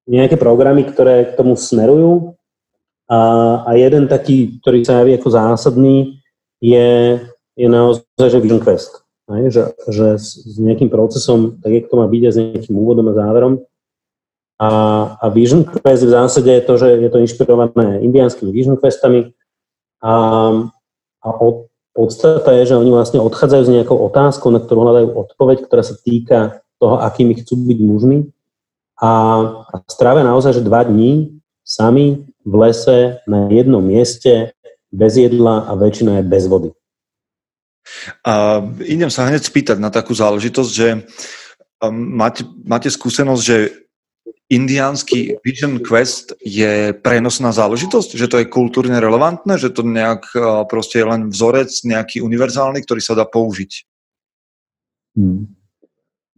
[SPEAKER 6] nejaké programy, ktoré k tomu smerujú. A, a jeden taký, ktorý sa javí ako zásadný, je, je naozaj, že Vision Quest. Aj, že, že s, s nejakým procesom, tak jak to má byť, s nejakým úvodom a záverom. A, a Vision Quest v zásade je to, že je to inšpirované indiánskymi Vision Questami a, a od, podstata je, že oni vlastne odchádzajú s nejakou otázkou, na ktorú hľadajú odpoveď, ktorá sa týka toho, akými chcú byť mužmi a, a strávia naozaj, že dva dní sami v lese na jednom mieste bez jedla a väčšina je bez vody.
[SPEAKER 5] A idem sa hneď spýtať na takú záležitosť, že máte, máte skúsenosť, že indiánsky Vision Quest je prenosná záležitosť, že to je kultúrne relevantné, že to nejak proste je len vzorec nejaký univerzálny, ktorý sa dá použiť?
[SPEAKER 7] Hmm.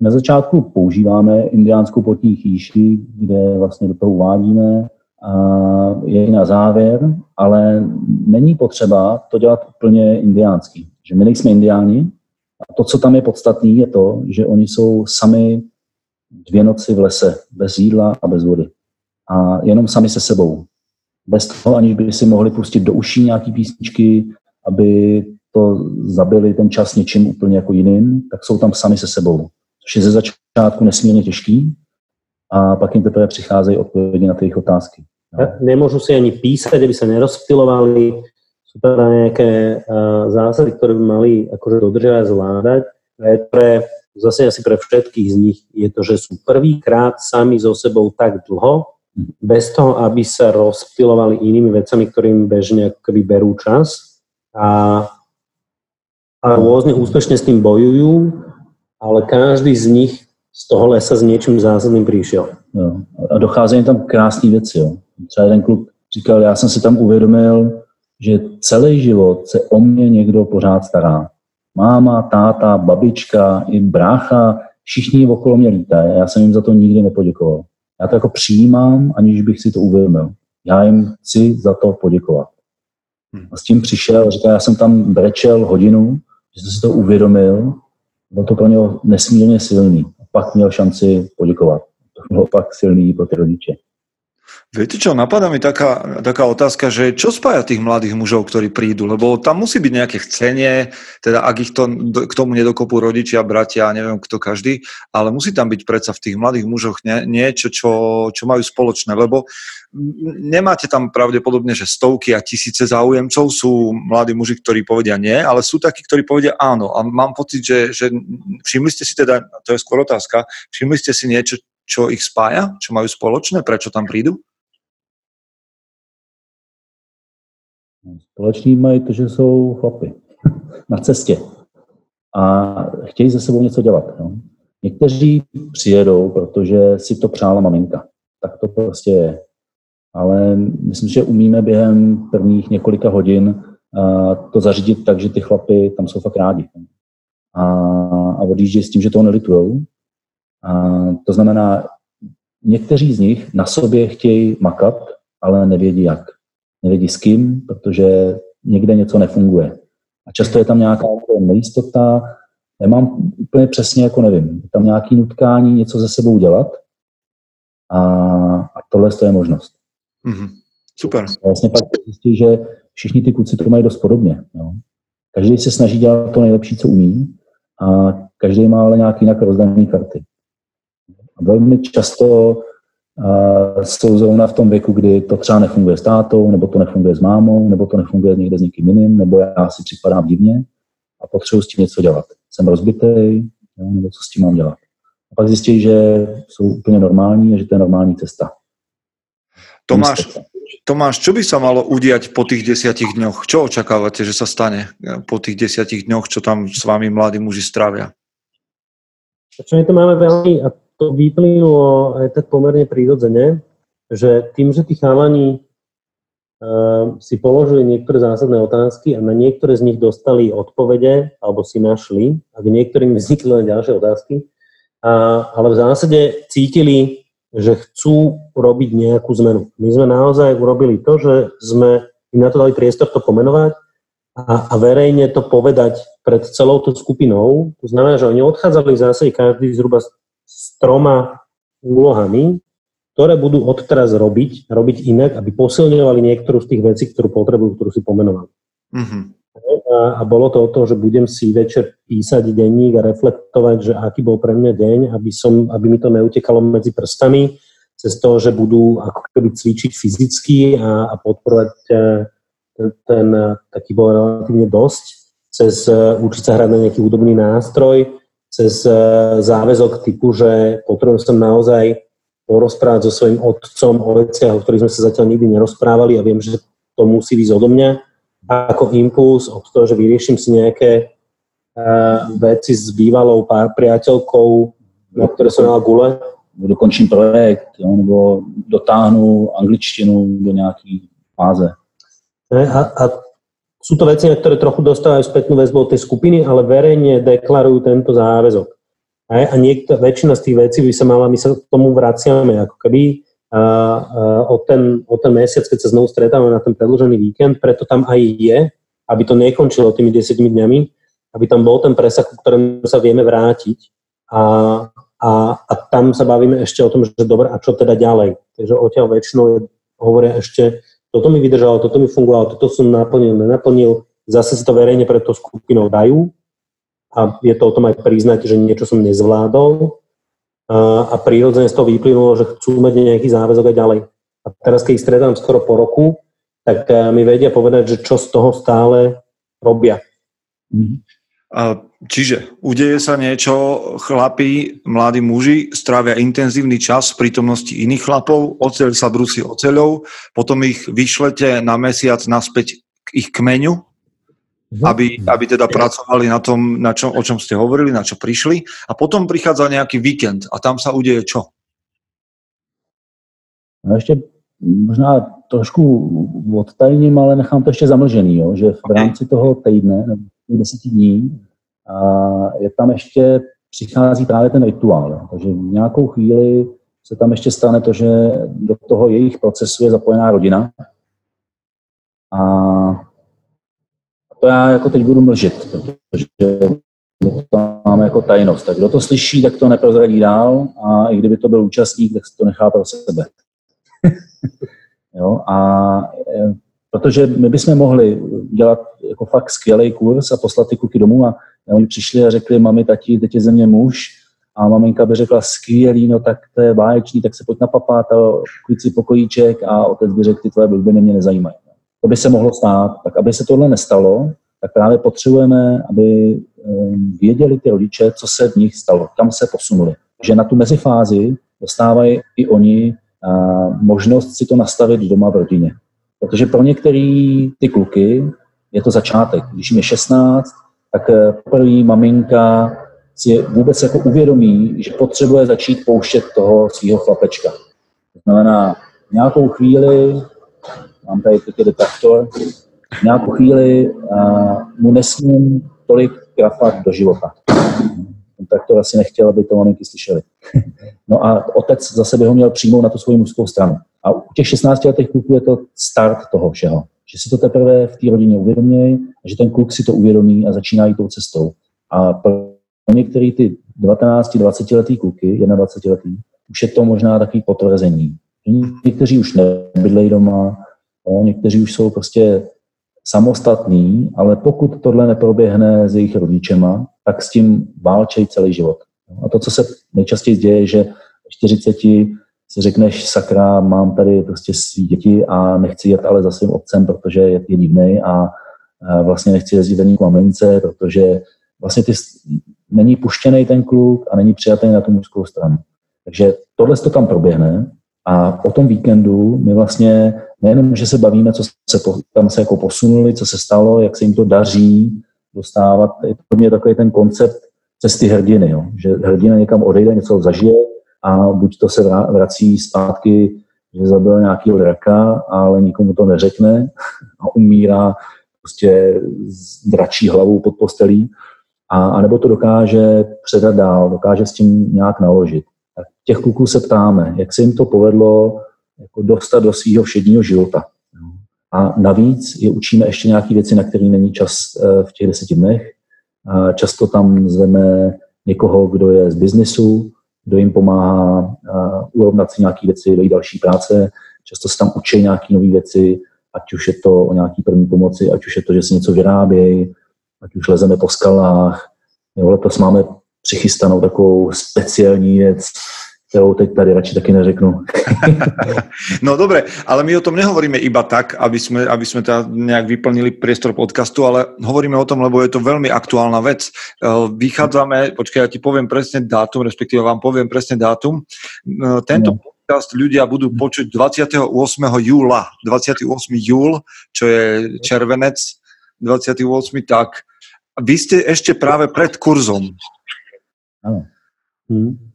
[SPEAKER 7] Na začátku používáme indiánskou potní chýši, kde vlastně do toho uvádíme je na závěr, ale není potřeba to dělat úplně indiánský. Že my nejsme indiáni a to, co tam je podstatné, je to, že oni jsou sami dvě noci v lese, bez jídla a bez vody. A jenom sami se sebou. Bez toho, aniž by si mohli pustit do uší nějaký písničky, aby to zabili ten čas něčím úplně jako jiným, tak jsou tam sami se sebou. Což je ze začátku nesmírně těžký a pak jim teprve přicházejí odpovědi na ty otázky.
[SPEAKER 6] No. Nemôžu si ani písať, aby sa nerozptilovali. Sú teda nejaké uh, zásady, ktoré by mali akože dodržiavať, zvládať. Pre, zase asi pre všetkých z nich je to, že sú prvýkrát sami so sebou tak dlho, bez toho, aby sa rozptilovali inými vecami, ktorým bežne akoby berú čas. A, a rôzne úspešne s tým bojujú, ale každý z nich z toho lesa s niečím zásadným prišiel.
[SPEAKER 7] Jo. A docházejí tam krásné věci. Jo. Třeba jeden kluk říkal, já jsem si tam uvědomil, že celý život se o mě někdo pořád stará. Máma, táta, babička, i brácha, všichni okolo mě lítají a já jsem jim za to nikdy nepoděkoval. Já to jako přijímám, aniž bych si to uvědomil. Já jim chci za to poděkovat. Hmm. A s tím přišel, říkal, já jsem tam brečel hodinu, že jsem si to uvědomil, bylo to pro něho nesmírně silný. A pak měl šanci poděkovat. To bylo pak silný pro ty rodiče.
[SPEAKER 5] Viete čo, napadá mi taká, taká otázka, že čo spája tých mladých mužov, ktorí prídu, lebo tam musí byť nejaké chcenie, teda ak ich to, k tomu nedokopú rodičia, bratia, neviem kto každý, ale musí tam byť predsa v tých mladých mužoch nie, niečo, čo, čo majú spoločné, lebo nemáte tam pravdepodobne, že stovky a tisíce záujemcov sú mladí muži, ktorí povedia nie, ale sú takí, ktorí povedia áno. A mám pocit, že, že všimli ste si teda, to je skôr otázka, všimli ste si niečo, čo ich spája, čo majú spoločné, prečo tam prídu?
[SPEAKER 7] Společný mají to, že jsou chlapy na cestě a chtějí ze sebou něco dělat. No. Někteří přijedou, protože si to přála maminka. Tak to prostě je. Ale myslím, že umíme během prvních několika hodin to zařídit tak, že ty chlapy tam jsou fakt rádi. A, a odjíždějí s tím, že toho nelitujou. A to znamená, někteří z nich na sobě chtějí makat, ale nevědí jak nevědí s kým, protože někde něco nefunguje. A často je tam nějaká nejistota, nemám úplně přesně, jako nevím, je tam nějaké nutkání, něco ze sebou dělat a, a tohle je možnost.
[SPEAKER 5] Mm-hmm. Super.
[SPEAKER 7] Vlastně pak zjistí, že všichni ty kluci to mají dost podobně. Jo. Každý se snaží dělat to nejlepší, co umí a každý má ale nějaký jinak rozdané karty. A velmi často jsou zrovna v tom věku, kdy to třeba nefunguje s tátou, nebo to nefunguje s mámou, nebo to nefunguje někde s někým jiným, nebo já si připadám divně a potřebuji s tím něco dělat. Jsem rozbitý, nebo co s tím mám dělat. A pak zjistí, že jsou úplně normální a že to je normální cesta.
[SPEAKER 5] Tomáš, Tomáš, čo by sa malo udiať po tých desiatich dňoch? Čo očakávate, že sa stane po tých desiatich dňoch, čo tam s vami mladí muži strávia?
[SPEAKER 6] Čo my to máme veľmi, a to vyplynulo aj tak pomerne prirodzene, že tým, že tí chalani uh, si položili niektoré zásadné otázky a na niektoré z nich dostali odpovede alebo si našli a k niektorým vznikli len ďalšie otázky, a, ale v zásade cítili, že chcú robiť nejakú zmenu. My sme naozaj urobili to, že sme im na to dali priestor to pomenovať a, a verejne to povedať pred celou tú skupinou. To znamená, že oni odchádzali zásade každý zhruba troma úlohami. ktoré budú odteraz robiť, robiť inak, aby posilňovali niektorú z tých vecí, ktorú potrebujú, ktorú si pomenovali. Mm-hmm. A, a bolo to o tom, že budem si večer písať denník a reflektovať, že aký bol pre mňa deň, aby, som, aby mi to neutekalo medzi prstami, cez to, že budú ako keby cvičiť fyzicky a, a podporovať e, ten, ten taký bol relatívne dosť, cez uh, učiť sa hrať na nejaký hudobný nástroj, cez uh, záväzok typu, že potrebujem som naozaj porozprávať so svojím otcom o veciach, o ktorých sme sa zatiaľ nikdy nerozprávali a viem, že to musí ísť odo mňa ako impuls od toho, že vyrieším si nejaké uh, veci s bývalou pár priateľkou, na ktoré som na gule.
[SPEAKER 7] Dokončím projekt, jo, nebo dotáhnu angličtinu do nejakej fáze.
[SPEAKER 6] A, a sú to veci, na ktoré trochu dostávajú spätnú väzbu od tej skupiny, ale verejne deklarujú tento záväzok. A niekto, väčšina z tých vecí by sa mala, my sa k tomu vraciame ako keby a, a, o, ten, o ten mesiac, keď sa znovu stretávame na ten predložený víkend, preto tam aj je, aby to nekončilo tými desetimi dňami, aby tam bol ten presah, ku ktorému sa vieme vrátiť a, a, a tam sa bavíme ešte o tom, že dobre, a čo teda ďalej. Takže odtiaľ väčšinou hovoria ešte, toto mi vydržalo, toto mi fungovalo, toto som naplnil, nenaplnil, zase si to verejne pre to skupinou dajú a je to o tom aj priznať, že niečo som nezvládol a, a prírodzene z toho vyplynulo, že chcú mať nejaký záväzok aj ďalej. A teraz, keď ich stretám skoro po roku, tak mi vedia povedať, že čo z toho stále robia.
[SPEAKER 5] Mm-hmm. Čiže udeje sa niečo, chlapí, mladí muži strávia intenzívny čas v prítomnosti iných chlapov, oceľ sa brusí oceľou, potom ich vyšlete na mesiac naspäť k ich kmeňu, mhm. aby, aby teda pracovali na tom, na čo, o čom ste hovorili, na čo prišli a potom prichádza nejaký víkend a tam sa udeje čo?
[SPEAKER 7] No ešte možná trošku odtajním, ale nechám to ještě zamlžený, jo, že v rámci toho týdne, deseti dní, a je tam ještě, přichází právě ten rituál. Jo. Takže v nějakou chvíli se tam ještě stane to, že do toho jejich procesu je zapojená rodina. A to já jako teď budu mlžit, protože to máme jako tajnost. Tak kdo to slyší, tak to neprozradí dál a i kdyby to byl účastník, tak to nechá pro sebe. jo, a e, protože my bychom mohli dělat jako fakt skvělý kurz a poslat ty kluky domů a, oni přišli a řekli, mami, tati, teď je ze mě muž a maminka by řekla, skvělý, no tak to je báječný, tak se pojď na papát a klid si pokojíček a otec by řekl, ty tvoje blbiny mě nezajímají. To by se mohlo stát. Tak aby se tohle nestalo, tak právě potřebujeme, aby ehm, věděli ty rodiče, co se v nich stalo, kam se posunuli. Že na tu mezifázi dostávají i oni možnost si to nastavit doma v rodině. Protože pro některé ty kluky je to začátek. Když jim je 16, tak eh, první maminka si vůbec jako uvědomí, že potřebuje začít pouštět toho svého chlapečka. To znamená, nějakou chvíli, mám tady teď detektor, nějakou chvíli uh, mu nesmím tolik krafat do života. Tak to asi nechtěl, aby to maminky slyšeli. No a otec zase by ho měl přijmout na tu svoji mužskou stranu. A u těch 16 letých kluků je to start toho všeho. Že si to teprve v té rodině uvědomějí, že ten kluk si to uvědomí a začíná jít tou cestou. A pro některé ty 19-20 letý kluky, 21 letý, už je to možná takový potvrzení. Někteří už nebydlejí doma, no, někteří už jsou prostě samostatní, ale pokud tohle neproběhne s jejich rodičema, tak s tím válčejí celý život. A to, co se nejčastěji děje, že 40 si řekneš, sakra, mám tady prostě svý děti a nechci jet ale za svým otcem, protože je, je divný a, vlastně nechci jezdit ani k mamince, protože vlastně ty, není puštěný ten kluk a není přijatý na tu mužskou stranu. Takže tohle to tam proběhne a po tom víkendu my vlastně nejenom, že se bavíme, co se po, tam se jako posunuli, co se stalo, jak se jim to daří dostávat, je to pro mě takový ten koncept cesty hrdiny, jo? že hrdina někam odejde, něco zažije, a buď to se vrací zpátky, že zabil nějaký draka, ale nikomu to neřekne a umírá prostě s dračí hlavou pod postelí, a, a nebo to dokáže předat dál, dokáže s tím nějak naložit. Tak těch kluků se ptáme, jak se jim to povedlo jako dostat do svého všedního života. A navíc je učíme ještě nějaké věci, na které není čas eh, v těch deseti dnech. Často tam zveme někoho, kdo je z biznisu, kdo jim pomáhá uh, urovnat si nějaké věci, dojít další práce, často se tam učí nějaké nové věci, ať už je to o nějaký první pomoci, ať už je to, že si něco vyrábějí, ať už lezeme po skalách. Jo, letos máme přichystanou takovou speciální věc, kterou teď tady radši taky neřeknu.
[SPEAKER 5] no dobre, ale my o tom nehovoríme iba tak, aby sme, aby sme teda nejak vyplnili priestor podcastu, ale hovoríme o tom, lebo je to veľmi aktuálna vec. Eh, vychádzame, počkaj, ja ti poviem presne dátum, respektíve vám poviem presne dátum. Eh, tento no. podcast ľudia budú počuť 28. júla. 28. júl, čo je červenec, 28. tak. Vy ste ešte práve pred kurzom.
[SPEAKER 7] Áno. Hmm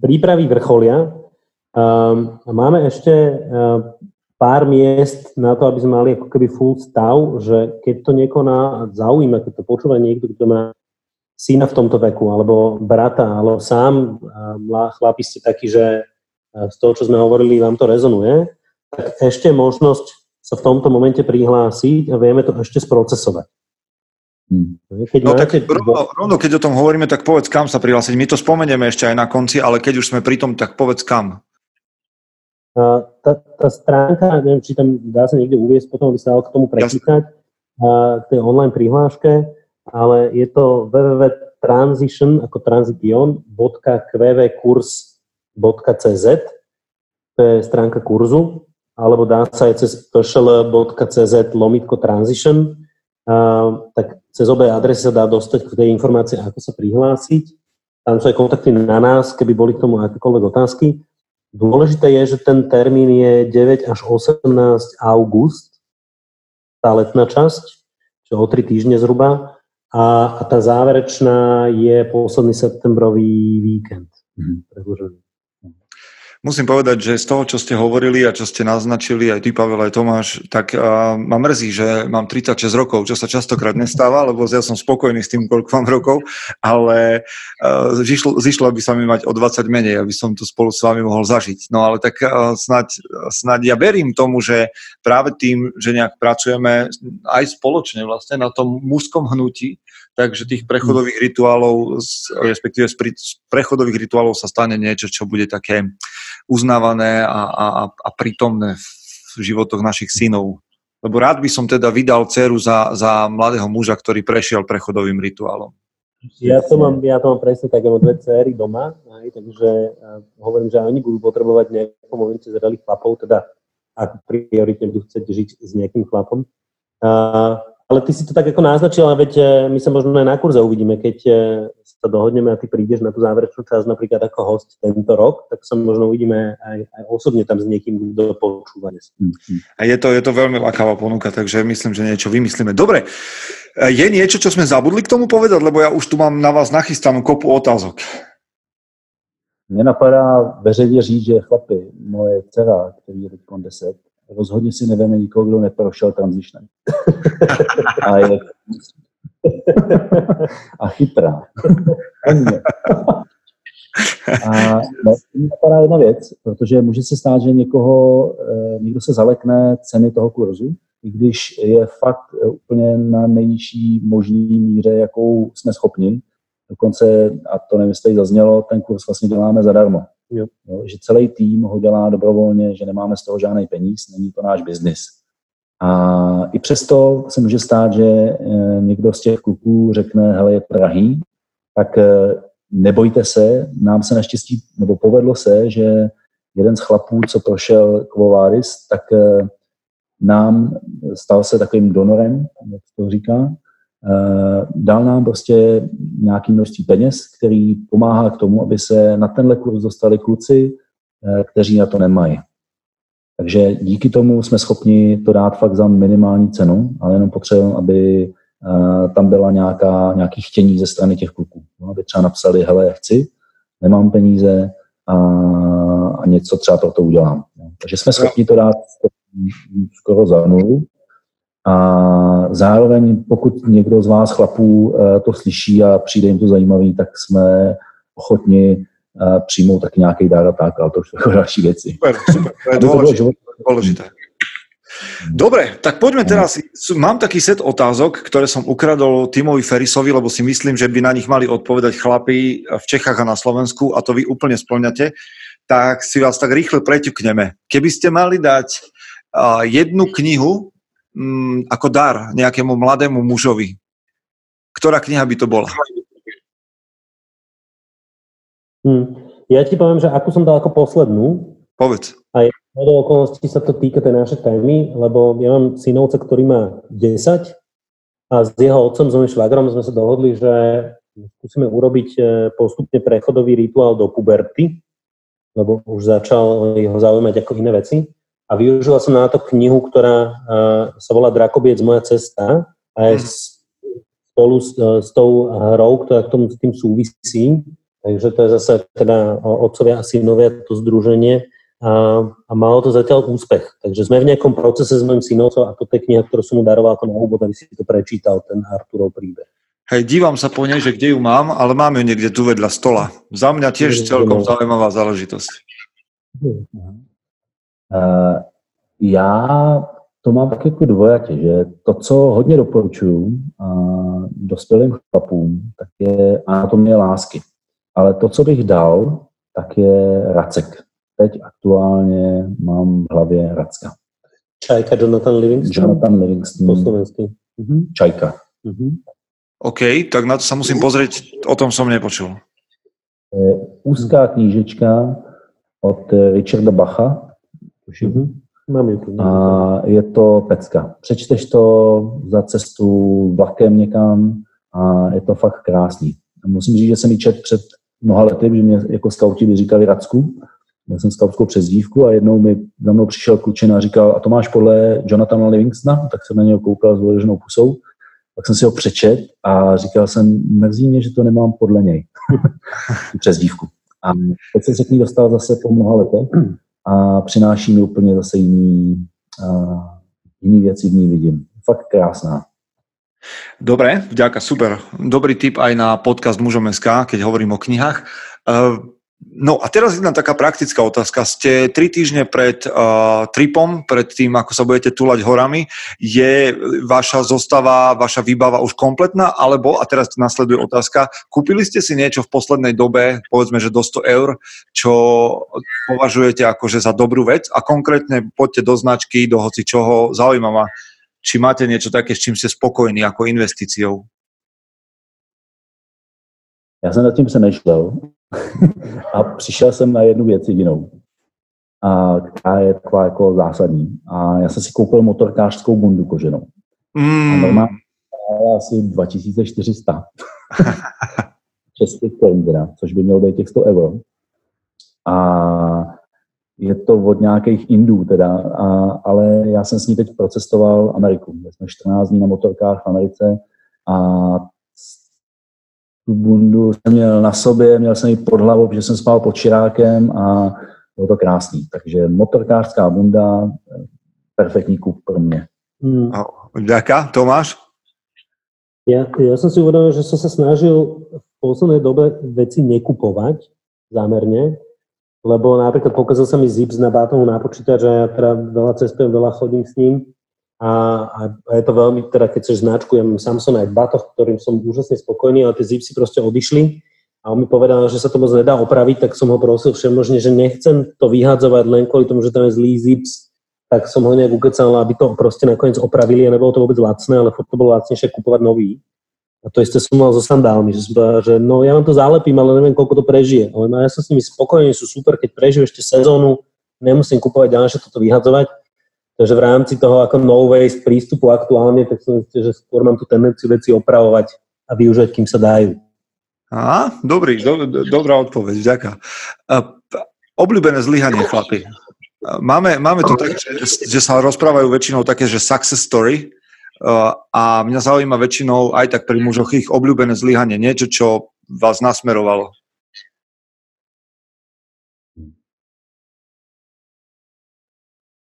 [SPEAKER 6] prípravy vrcholia. Um, máme ešte um, pár miest na to, aby sme mali ako keby full stav, že keď to niekoho zaujíma, keď to počúva niekto, kto má syna v tomto veku, alebo brata, alebo sám chlapi ste takí, že z toho, čo sme hovorili, vám to rezonuje, tak ešte možnosť sa v tomto momente prihlásiť a vieme to ešte sprocesovať.
[SPEAKER 5] Hmm. Keď no tak rovno, rovno, keď o tom hovoríme, tak povedz, kam sa prihlásiť. My to spomenieme ešte aj na konci, ale keď už sme pri tom, tak povedz kam.
[SPEAKER 6] Tá, tá stránka, neviem, či tam dá sa niekde uviesť, potom by sa dal k tomu preklikať, k tej online prihláške, ale je to www.transition, ako transition.qvkurs.cz, to je stránka kurzu, alebo dá sa aj cez pšl.cz lomitko transition, tak cez obe adresy sa dá dostať k tej informácii, ako sa prihlásiť. Tam sú aj kontakty na nás, keby boli k tomu akékoľvek otázky. Dôležité je, že ten termín je 9 až 18 august, tá letná časť, čo o 3 týždne zhruba, a, a tá záverečná je posledný septembrový víkend. Mm-hmm
[SPEAKER 5] musím povedať, že z toho, čo ste hovorili a čo ste naznačili, aj ty, Pavel, aj Tomáš, tak uh, ma mrzí, že mám 36 rokov, čo sa častokrát nestáva, lebo ja som spokojný s tým, koľko mám rokov, ale uh, zišlo, zišlo by sa mi mať o 20 menej, aby som to spolu s vami mohol zažiť. No ale tak uh, snáď, snáď ja verím tomu, že práve tým, že nejak pracujeme aj spoločne vlastne na tom mužskom hnutí, takže tých prechodových rituálov, respektíve z prechodových rituálov sa stane niečo, čo bude také uznávané a, a, a prítomné v životoch našich synov. Lebo rád by som teda vydal dceru za, za mladého muža, ktorý prešiel prechodovým rituálom.
[SPEAKER 6] Ja to mám, ja to mám presne tak, ja mám dve céry doma, aj, takže uh, hovorím, že oni budú potrebovať v nejakom momente zrelých chlapov, teda ak prioritne budú chcieť žiť s nejakým chlapom. Uh, ale ty si to tak ako naznačil, ale veď my sa možno aj na kurze uvidíme, keď sa dohodneme a ty prídeš na tú záverečnú časť napríklad ako host tento rok, tak sa možno uvidíme aj, aj osobne tam s niekým, kto počúva.
[SPEAKER 5] A je to, je to veľmi lakáva ponuka, takže myslím, že niečo vymyslíme. Dobre, je niečo, čo sme zabudli k tomu povedať, lebo ja už tu mám na vás nachystanú kopu otázok.
[SPEAKER 7] Mně napadá veřejně říct, že chlapi, moje dcera, který je teď 10, rozhodně si neveme nikoho, kdo neprošel transičnem. a je a chytrá. A no, mě napadá jedna věc, protože může se stát, že někoho, eh, někdo se zalekne ceny toho kurzu, i když je fakt eh, úplně na nejnižší možný míře, jakou jsme schopni. Dokonce, a to nevím, jestli zaznělo, ten kurz vlastně děláme zadarmo. Jo. Jo, že celý tým ho dělá dobrovolně, že nemáme z toho žádný peníz, není to náš biznis. A i přesto se může stát, že eh, někdo z těch kluků řekne, hele, je to drahý, tak eh, nebojte se, nám se naštěstí, nebo povedlo se, že jeden z chlapů, co prošel Kvováris, tak eh, nám stal se takovým donorem, jak to říká, dal nám prostě nějaký množství peněz, který pomáhá k tomu, aby se na tenhle kurz dostali kluci, kteří na to nemají. Takže díky tomu jsme schopni to dát fakt za minimální cenu, ale jenom potřebujeme, aby uh, tam byla nějaká, nějaký chtění ze strany těch kluků. No, aby třeba napsali, hele, chci, nemám peníze a, a něco třeba pro to udělám. No. Takže jsme schopni to dát skoro za nulu. A zároveň, pokud někdo z vás chlapů uh, to slyší a přijde jim to zajímavý, tak jsme ochotni přijmout taky nějaký dár a tak, ale to už jsou další věci.
[SPEAKER 5] Super, super, to je dôležité. dôležité. Dobre, tak poďme teraz. Mám taký set otázok, ktoré som ukradol Timovi Ferisovi, lebo si myslím, že by na nich mali odpovedať chlapí v Čechách a na Slovensku a to vy úplne splňate. Tak si vás tak rýchle preťukneme. Keby ste mali dať uh, jednu knihu um, ako dar nejakému mladému mužovi, ktorá kniha by to bola?
[SPEAKER 6] Hmm. Ja ti poviem, že akú som dal ako poslednú.
[SPEAKER 5] Povedz.
[SPEAKER 6] A do okolností sa to týka tej našej témy, lebo ja mám synovca, ktorý má 10 a s jeho otcom, s mojím švagrom sme sa dohodli, že skúsime urobiť e, postupne prechodový rituál do puberty, lebo už začal jeho zaujímať ako iné veci. A využila som na to knihu, ktorá e, sa volá Drakobiec moja cesta a je mhm. spolu s, e, s tou hrou, ktorá k tomu s tým súvisí. Takže to je zase teda otcovia a synovia, to združenie a, a malo to zatiaľ úspech. Takže sme v nejakom procese s mojim synovcom a to je kniha, ktorú som mu daroval ako na úvod, aby si to prečítal, ten Arturov príbeh.
[SPEAKER 5] Hej, dívam sa po nej, že kde ju mám, ale mám ju niekde tu vedľa stola. Za mňa tiež celkom zaujímavá záležitosť.
[SPEAKER 7] Uh, já to mám tak jako dvojatě, že to, co hodně doporučuju uh, dospělým chlapům, tak je anatomie lásky. Ale to, co bych dal, tak je racek teď aktuálně mám v hlavě Racka.
[SPEAKER 6] Čajka Jonathan Livingston?
[SPEAKER 7] Jonathan Livingston.
[SPEAKER 6] Po slovensky.
[SPEAKER 7] Mhm. Čajka.
[SPEAKER 6] Mhm.
[SPEAKER 5] OK, tak na to sa musím pozrieť, o tom som nepočul.
[SPEAKER 7] Úzká knížečka od Richarda Bacha.
[SPEAKER 6] Mhm. Mám je tu.
[SPEAKER 7] A je to pecka. Přečteš to za cestu vlakem někam a je to fakt krásný. Musím říct, že jsem ji čet před mnoha lety, že mě jako skauti by říkali Racku, Měl jsem skautskou přezdívku a jednou mi za mnou přišel klučina a říkal, a to máš podle Jonathana Livingstona? Tak jsem na něho koukal s vyloženou pusou. Pak jsem si ho přečet a říkal jsem, mrzí mě, že to nemám podle něj. přezdívku. A teď jsem se k ní dostal zase po mnoha letech a přináší mi úplně zase jiný, uh, jiný věci v ní vidím. Fakt krásná.
[SPEAKER 5] Dobre, vďaka, super. Dobrý tip aj na podcast Mužom SK, keď hovorím o knihách. Uh, No a teraz jedna taká praktická otázka. Ste tri týždne pred uh, tripom, pred tým, ako sa budete túlať horami. Je vaša zostava, vaša výbava už kompletná? Alebo, a teraz nasleduje otázka, kúpili ste si niečo v poslednej dobe, povedzme, že do 100 eur, čo považujete akože za dobrú vec? A konkrétne poďte do značky, do hoci čoho, zaujíma ma, či máte niečo také, s čím ste spokojní ako investíciou?
[SPEAKER 7] Já jsem nad tím přemýšlel a přišel jsem na jednu věc jedinou, a která je taková jako zásadní. A já jsem si koupil motorkářskou bundu koženou. Mm. A normálně asi 2400 českých korun teda, což by mělo být těch 100 euro. A je to od nějakých Indů teda, a, ale já jsem s ní teď procestoval Ameriku. My jsme 14 dní na motorkách v Americe a tu bundu jsem měl na sobě, měl jsem ji pod hlavou, protože jsem spal pod čirákem a bylo to krásný. Takže motorkářská bunda, perfektní kup pro mě.
[SPEAKER 5] Hmm. Ďaká, Tomáš?
[SPEAKER 6] Ja, ja som si uvedomil, že som sa snažil v poslednej dobe veci nekupovať zámerne, lebo napríklad pokazal sa mi zips na bátohu na počítač a ja teda veľa cestujem, veľa chodím s ním a, a, je to veľmi, teda keď chceš značku, ja mám Samsonite batoh, ktorým som úžasne spokojný, ale tie zipsy proste odišli a on mi povedal, že sa to moc nedá opraviť, tak som ho prosil všemožne, že nechcem to vyhadzovať len kvôli tomu, že tam je zlý zips, tak som ho nejak ukecal, aby to proste nakoniec opravili a nebolo to vôbec lacné, ale to bolo lacnejšie kupovať nový. A to isté som mal so sandálmi, že som že no ja vám to zálepím, ale neviem, koľko to prežije. Ale no, ja som s nimi spokojný, sú super, keď prežijú ešte sezónu, nemusím kupovať ďalšie toto vyhadzovať Takže v rámci toho ako no waste prístupu aktuálne, tak som myslel, že skôr mám tú tendenciu veci opravovať a využať, kým sa dajú.
[SPEAKER 5] Á, dobrý, do, do, dobrá odpoveď, ďaká. Obľúbené zlyhanie, chlapi. Máme, máme to tak, že, že sa rozprávajú väčšinou také, že success story a mňa zaujíma väčšinou aj tak pri mužoch ich obľúbené zlyhanie, niečo, čo vás nasmerovalo.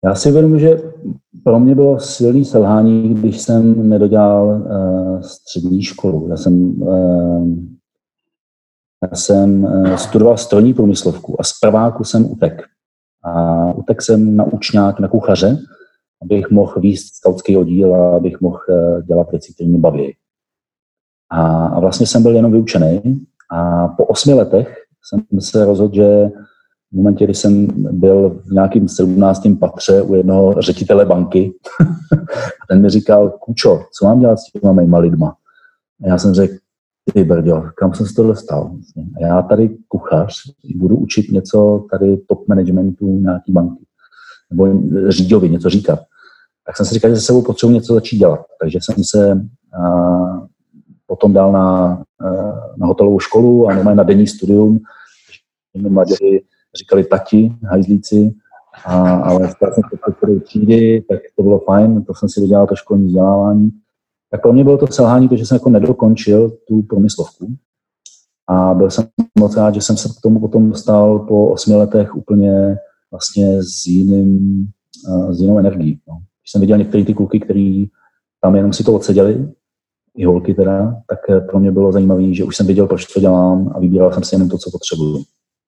[SPEAKER 7] Já si uvědomuji, že pro mě bylo silný selhání, když jsem nedodělal uh, střední školu. Já jsem, uh, já jsem uh, studoval strojní průmyslovku a z prváku jsem utek. A utek jsem na učňák, na kuchaře abych mohl výst skautský oddíl a abych mohl eh, dělat věci, které mě baví. A, a vlastně jsem byl jenom vyučený a po osmi letech jsem se rozhodl, že v momentě, kdy jsem byl v nějakém 17. patře u jednoho ředitele banky a ten mi říkal, Kučo, co mám dělat s těma mýma lidma? A já jsem řekl, ty brďo, kam jsem se to dostal? A já tady kuchař, budu učit něco tady top managementu nějaký banky. Nebo řídovi něco říkat. Tak jsem si říkal, že se sebou potřebuji něco začít dělat. Takže jsem se a, potom dal na, na hotelovou školu a normálně na denní studium. Mladí říkali tati, hajzlíci, a, ale jsem se třídy, tak to bylo fajn, to jsem si dodělal to školní vzdělávání. Tak pro mě bylo to selhání, protože jsem jako nedokončil tu promyslovku. A byl jsem moc rád, že jsem se k tomu potom dostal po osmi letech úplně vlastně s, jiným, s jinou energií. No. Když jsem viděl některé ty kluky, který tam jenom si to odseděli, i holky teda, tak pro mě bylo zajímavé, že už jsem věděl, proč to dělám a vybíral jsem si jenom to, co potřebuju.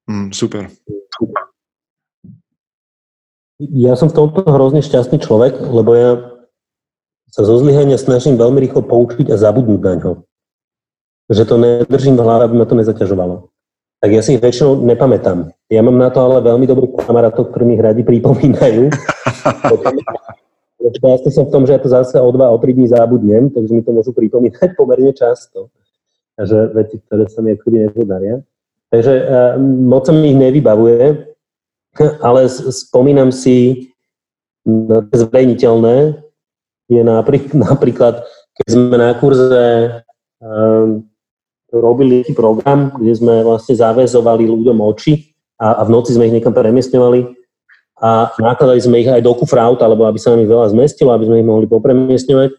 [SPEAKER 5] Mm, super.
[SPEAKER 6] Ja som v tomto hrozne šťastný človek, lebo ja sa zo zlyhania snažím veľmi rýchlo poučiť a zabudnúť na ňo. Že to nedržím v hlave, aby ma to nezaťažovalo. Tak ja si ich väčšinou nepamätám. Ja mám na to ale veľmi dobrých kamarátov, ktorí mi radi pripomínajú. Šťastný som v tom, že ja to zase o dva, o tri dní zabudnem, takže mi to môžu pripomínať pomerne často. Takže veci, ktoré sa mi akoby nepodaria. Takže uh, moc sa mi ich nevybavuje, ale spomínam si na zverejniteľné, je napríklad, keď sme na kurze um, robili program, kde sme vlastne zavezovali ľuďom oči a, a v noci sme ich niekam premiestňovali a nakladali sme ich aj do kufraut, alebo aby sa nám ich veľa zmestilo, aby sme ich mohli popremiestňovať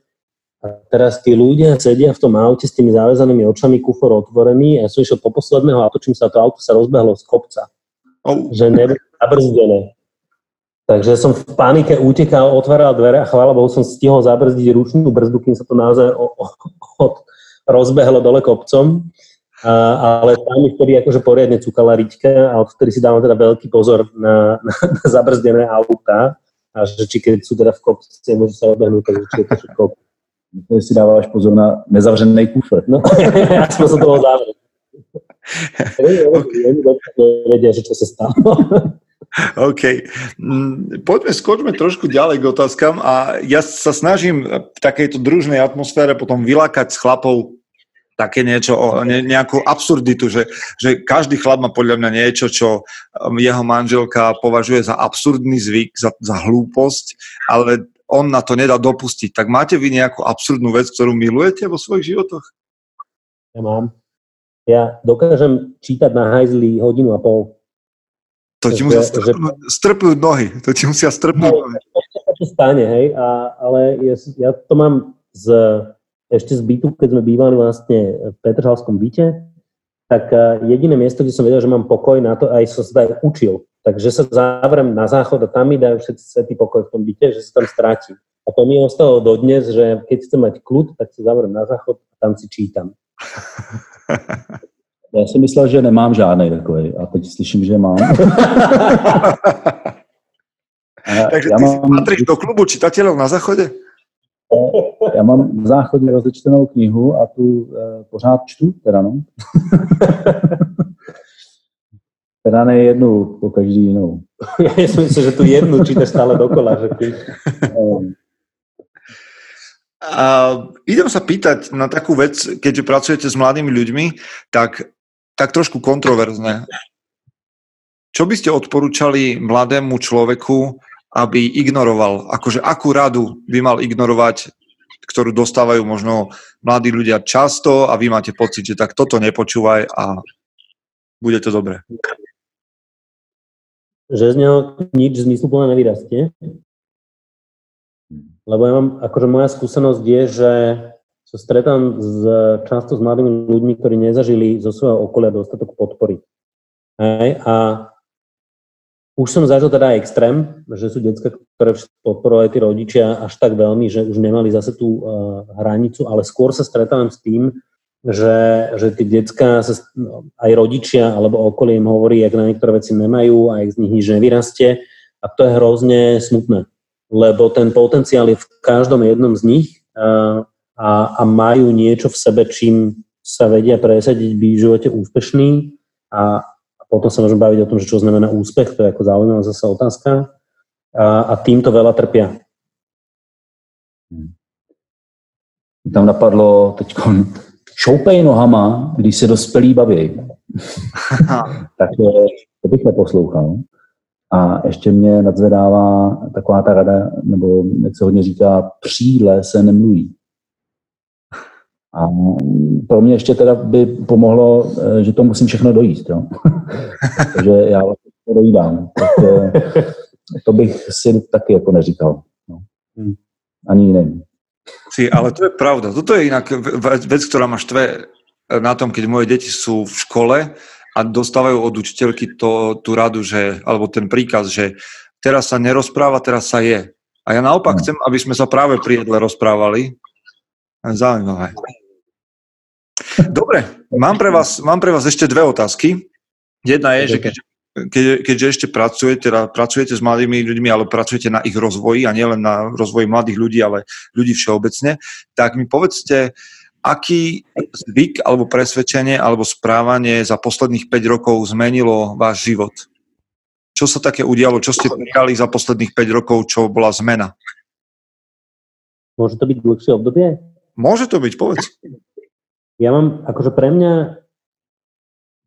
[SPEAKER 6] a teraz tí ľudia sedia v tom aute s tými záväzanými očami, kufor otvorený a ja som išiel po posledného a točím sa, to auto sa rozbehlo z kopca. Oh. Že nebolo zabrzdené. Takže som v panike utekal, otváral dvere a chvála Bohu som stihol zabrzdiť ručnú brzdu, kým sa to naozaj o, o, o, rozbehlo dole kopcom. A, ale tam mi vtedy akože poriadne cukala riťka a odtedy si dávam teda veľký pozor na, na, na zabrzdené autá a že či keď sú teda v kopci, môžu sa odbehnúť, takže či je to všetko
[SPEAKER 7] to si dáváš pozor na nezavřený kufr.
[SPEAKER 6] No, ja som sa toho zavrel. Vedia, že čo sa stalo.
[SPEAKER 5] OK. Mm, poďme, skočme trošku ďalej k otázkam a ja sa snažím v takejto družnej atmosfére potom vylákať s chlapov také niečo, ne, nejakú absurditu, že, že každý chlap má podľa mňa niečo, čo um, jeho manželka považuje za absurdný zvyk, za, za hlúposť, ale on na to nedá dopustiť. Tak máte vy nejakú absurdnú vec, ktorú milujete vo svojich životoch?
[SPEAKER 6] Ja mám. Ja dokážem čítať na hajzli hodinu a pol.
[SPEAKER 5] To ti musia strpnúť, že... strpnúť nohy. To ti musia strpnúť no, nohy.
[SPEAKER 6] To sa stane, hej, a, ale ja, ja to mám z, ešte z bytu, keď sme bývali vlastne v Petržalskom byte, tak jediné miesto, kde som vedel, že mám pokoj na to, aj som sa aj učil. Takže sa zavrem na záchod a tam mi dajú všetci svetý pokoj v tom byte, že sa tam strátim. A to mi ostalo dodnes, že keď chcem mať kľud, tak sa zavrem na záchod a tam si čítam.
[SPEAKER 7] Já si myslel, že nemám žádný takový a teď slyším, že mám.
[SPEAKER 5] Takže ty mám... patríš do klubu čitateľov na záchode?
[SPEAKER 7] Já mám v záchodě rozečtenou knihu a tu e, pořád čtu, teda no. Teda ne jednu, po každý jinou.
[SPEAKER 6] ja si myslím, že tu jednu čítaš stále dokola. Že ty...
[SPEAKER 5] A idem sa pýtať na takú vec, keďže pracujete s mladými ľuďmi, tak, tak trošku kontroverzne. Čo by ste odporúčali mladému človeku, aby ignoroval? Akože akú radu by mal ignorovať, ktorú dostávajú možno mladí ľudia často a vy máte pocit, že tak toto nepočúvaj a bude to dobré
[SPEAKER 6] že z neho nič zmysluplné nevyrastie. Lebo ja mám, akože moja skúsenosť je, že sa stretám s, často s mladými ľuďmi, ktorí nezažili zo svojho okolia dostatok podpory. Hej, a už som zažil teda extrém, že sú detská, ktoré podporovali tí rodičia až tak veľmi, že už nemali zase tú uh, hranicu, ale skôr sa stretávam s tým, že, že tie detská sa, aj rodičia alebo okolie im hovorí, jak na niektoré veci nemajú a jak z nich nič nevyrastie a to je hrozne smutné. lebo ten potenciál je v každom jednom z nich a, a majú niečo v sebe, čím sa vedia presadiť, byť v živote úspešný a, potom sa môžeme baviť o tom, že čo znamená úspech, to je ako zaujímavá zase otázka a, a týmto veľa trpia.
[SPEAKER 7] Tam napadlo teď šoupej nohama, když se dospělí baví. tak to bych neposlouchal. A ještě mě nadzvedává taková ta rada, nebo jak se hodně říká, příle se nemluví. A pro mě ještě teda by pomohlo, eh, že to musím všechno dojíst. Jo? Takže já vlastně to dojídám. Tak, to bych si taky jako neříkal. No. Hmm. Ani jiným.
[SPEAKER 5] Si, ale to je pravda. Toto je inak vec, ktorá ma štve na tom, keď moje deti sú v škole a dostávajú od učiteľky to, tú radu, že, alebo ten príkaz, že teraz sa nerozpráva, teraz sa je. A ja naopak no. chcem, aby sme sa práve pri jedle rozprávali. Zaujímavé. Dobre, mám pre vás, mám pre vás ešte dve otázky. Jedna je, že keď, keď, keďže ešte pracujete, teda pracujete s mladými ľuďmi, ale pracujete na ich rozvoji a nielen na rozvoji mladých ľudí, ale ľudí všeobecne, tak mi povedzte, aký zvyk alebo presvedčenie alebo správanie za posledných 5 rokov zmenilo váš život? Čo sa také udialo? Čo ste prijali za posledných 5 rokov, čo bola zmena?
[SPEAKER 6] Môže to byť dlhšie obdobie?
[SPEAKER 5] Môže to byť, povedz.
[SPEAKER 6] Ja mám, akože pre mňa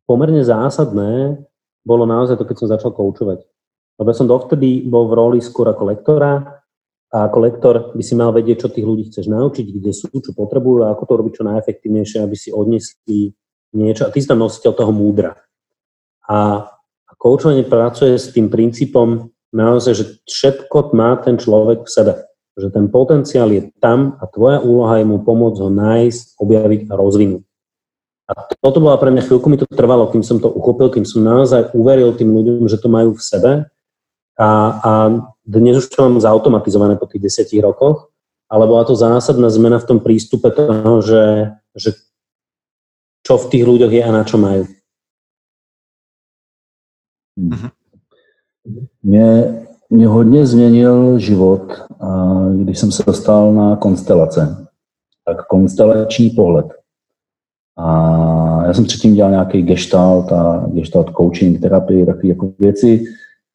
[SPEAKER 6] pomerne zásadné bolo naozaj to, keď som začal koučovať. Lebo ja som dovtedy bol v roli skôr ako lektora a ako lektor by si mal vedieť, čo tých ľudí chceš naučiť, kde sú, čo potrebujú a ako to robiť čo najefektívnejšie, aby si odnesli niečo. A ty si tam nositeľ toho múdra. A, a koučovanie pracuje s tým princípom naozaj, že všetko má ten človek v sebe že ten potenciál je tam a tvoja úloha je mu pomôcť ho nájsť, objaviť a rozvinúť. A toto bola pre mňa chvíľku, mi to trvalo, kým som to uchopil, kým som naozaj uveril tým ľuďom, že to majú v sebe. A, a dnes už to mám zautomatizované po tých desiatich rokoch, ale bola to zásadná zmena v tom prístupe toho, že, že čo v tých ľuďoch je a na čo majú.
[SPEAKER 7] Mhm. Mne mě hodně změnil život, když jsem se dostal na konstelace. Tak konstelační pohled. A já jsem předtím dělal nějaký gestalt a gestalt coaching, terapii, takové jako věci,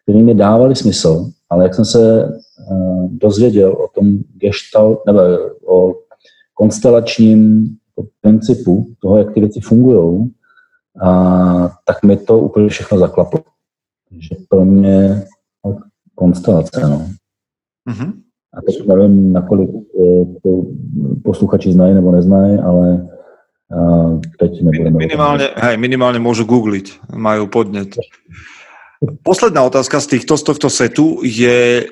[SPEAKER 7] které mi dávaly smysl, ale jak jsem se eh, dozvěděl o tom gestalt, nebo o konstelačním principu toho, jak ty věci fungují, tak mi to úplně všechno zaklaplo. Takže pro mě konstelace. No. Mm-hmm. A teď nevím, nakolik eh, to posluchači znají nebo neznají, ale uh.
[SPEAKER 5] Minimálne, hej, minimálne môžu googliť, majú podnet. Posledná otázka z, týchto, z tohto setu je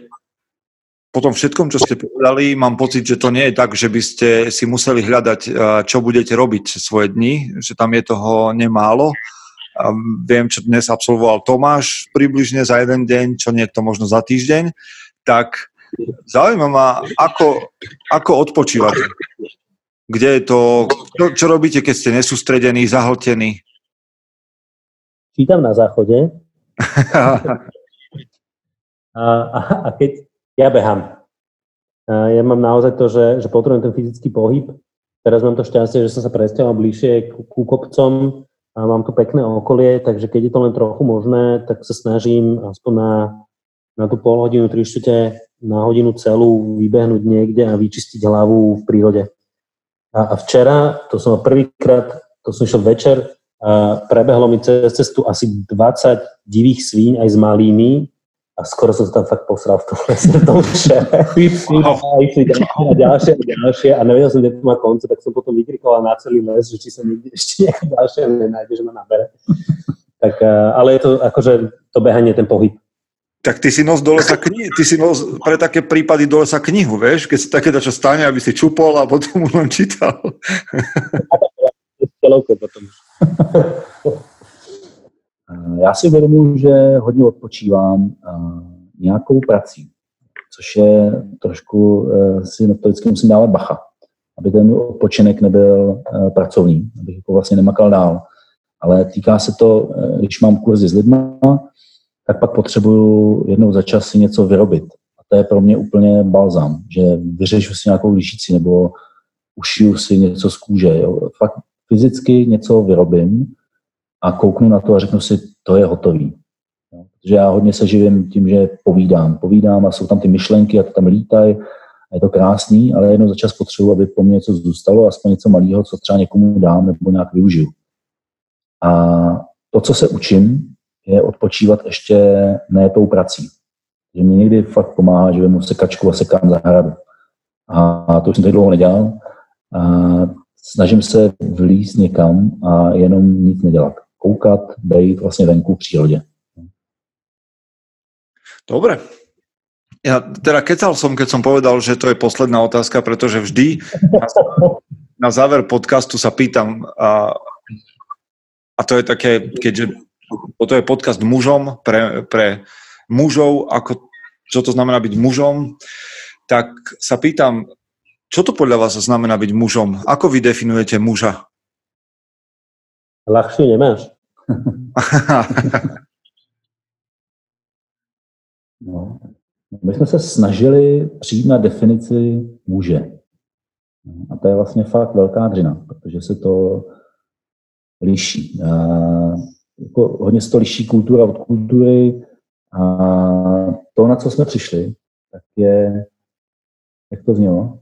[SPEAKER 5] po tom všetkom, čo ste povedali, mám pocit, že to nie je tak, že by ste si museli hľadať, čo budete robiť svoje dni, že tam je toho nemálo viem, čo dnes absolvoval Tomáš približne za jeden deň, čo niekto možno za týždeň, tak zaujíma ma, ako, ako odpočívate. Kde je to, čo, čo robíte, keď ste nesústredení, zahltení?
[SPEAKER 6] Čítam na záchode. a, a, a keď ja behám. A ja mám naozaj to, že, že potrebujem ten fyzický pohyb. Teraz mám to šťastie, že som sa presťahoval bližšie ku, ku kopcom, a mám tu pekné okolie, takže keď je to len trochu možné, tak sa snažím aspoň na, na tú pol hodinu, tri na hodinu celú vybehnúť niekde a vyčistiť hlavu v prírode. A, a včera, to som prvýkrát, to som išiel večer, a prebehlo mi cez cestu asi 20 divých svíň aj s malými a skoro som sa tam fakt posral v tom lese, v tom a išli ďalšie a ďalšie a ďalšie a nevedel som, kde to má konce, tak som potom vykrikoval na celý les, že či sa niekde ešte nejaké ďalšie nenájde, že ma nabere. Tak, ale je to akože to behanie, ten pohyb.
[SPEAKER 5] Tak ty si nos do lesa knihy, ty si nos pre také prípady do lesa knihu, vieš, keď sa také čo stane, aby si čupol a potom už len čítal.
[SPEAKER 7] Já si uvědomuji, že hodně odpočívám nějakou prací, což je trošku, e, si na to vždycky musím dávat bacha, aby ten odpočinek nebyl e, pracovní, abych jako vlastně nemakal dál. Ale týká se to, e, když mám kurzy s lidmi, tak pak potřebuju jednou za čas si něco vyrobit. A to je pro mě úplně balzam, že vyřešu si nějakou lišíci nebo ušiju si něco z kůže. Jo. Fakt fyzicky něco vyrobím a kouknu na to a řeknu si, to je hotový. Protože já hodně se živím tím, že povídám. Povídám a jsou tam ty myšlenky a to tam lítají je to krásný, ale jednou za čas potřebuji, aby po mně něco zůstalo, aspoň něco malého, co třeba někomu dám nebo nějak využiju. A to, co se učím, je odpočívat ještě ne tou prací. Že mě někdy fakt pomáhá, že vemu sekačku a sekám zahradu. A to už jsem tak dlouho nedělal. A snažím se vlízt někam a jenom nic nedělat. Koukat, být vlastně venku v přírodě.
[SPEAKER 5] Dobre, ja teda kecal som, keď som povedal, že to je posledná otázka, pretože vždy na, na záver podcastu sa pýtam a, a to je také, keďže toto je podcast mužom pre, pre mužov, ako, čo to znamená byť mužom, tak sa pýtam, čo to podľa vás znamená byť mužom? Ako vy definujete muža?
[SPEAKER 6] Ľahšie nemáš.
[SPEAKER 7] no, my jsme se snažili přijít na definici muže. A to je vlastně fakt velká dřina, protože se to liší. Jako hodně se to liší kultura od kultury a to, na co jsme přišli, tak je, jak to znělo?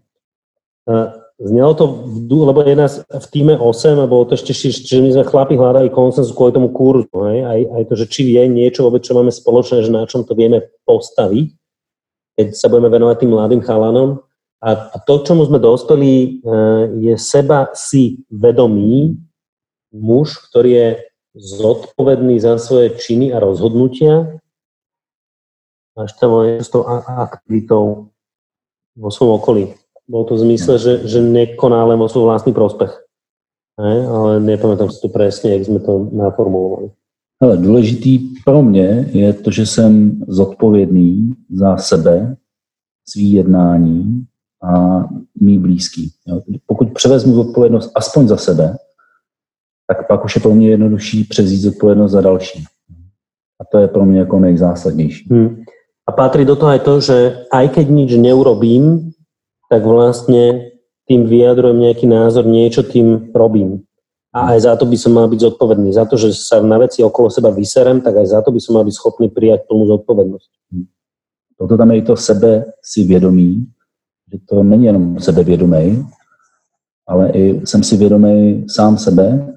[SPEAKER 6] Znelo to, v, lebo je nás v týme 8 a to ešte, že my sme chlapi hľadali konsenzus kvôli tomu kurzu. Hej? Aj, aj to, že či je niečo vôbec, čo máme spoločné, že na čom to vieme postaviť keď sa budeme venovať tým mladým chalanom. A, a to, čomu sme dospeli, e, je seba si vedomý muž, ktorý je zodpovedný za svoje činy a rozhodnutia a ešte tam s tou aktivitou vo svojom okolí. Bolo to v zmysle, že, že nekoná len vo svoj vlastný prospech. Ne? Ale nepamätám si to presne, jak sme to naformulovali.
[SPEAKER 7] Ale důležitý pro mě je to, že jsem zodpovědný za sebe, svý jednání a mý blízký. Pokud převezmu zodpovědnost aspoň za sebe, tak pak už je pro mě jednodušší převzít zodpovědnost za další. A to je pro mě jako nejzásadnější. Hmm.
[SPEAKER 6] A patrí do toho aj to, že aj keď nič neurobím, tak vlastne tým vyjadrujem nejaký názor, niečo tým robím a aj za to by som mal byť zodpovedný. Za to, že sa na veci okolo seba vyserem, tak aj za to by som mal byť schopný prijať plnú zodpovednosť.
[SPEAKER 7] Proto tam je i to sebe si vědomí, že to není jenom sebevědomý, ale i jsem si vědomý sám sebe,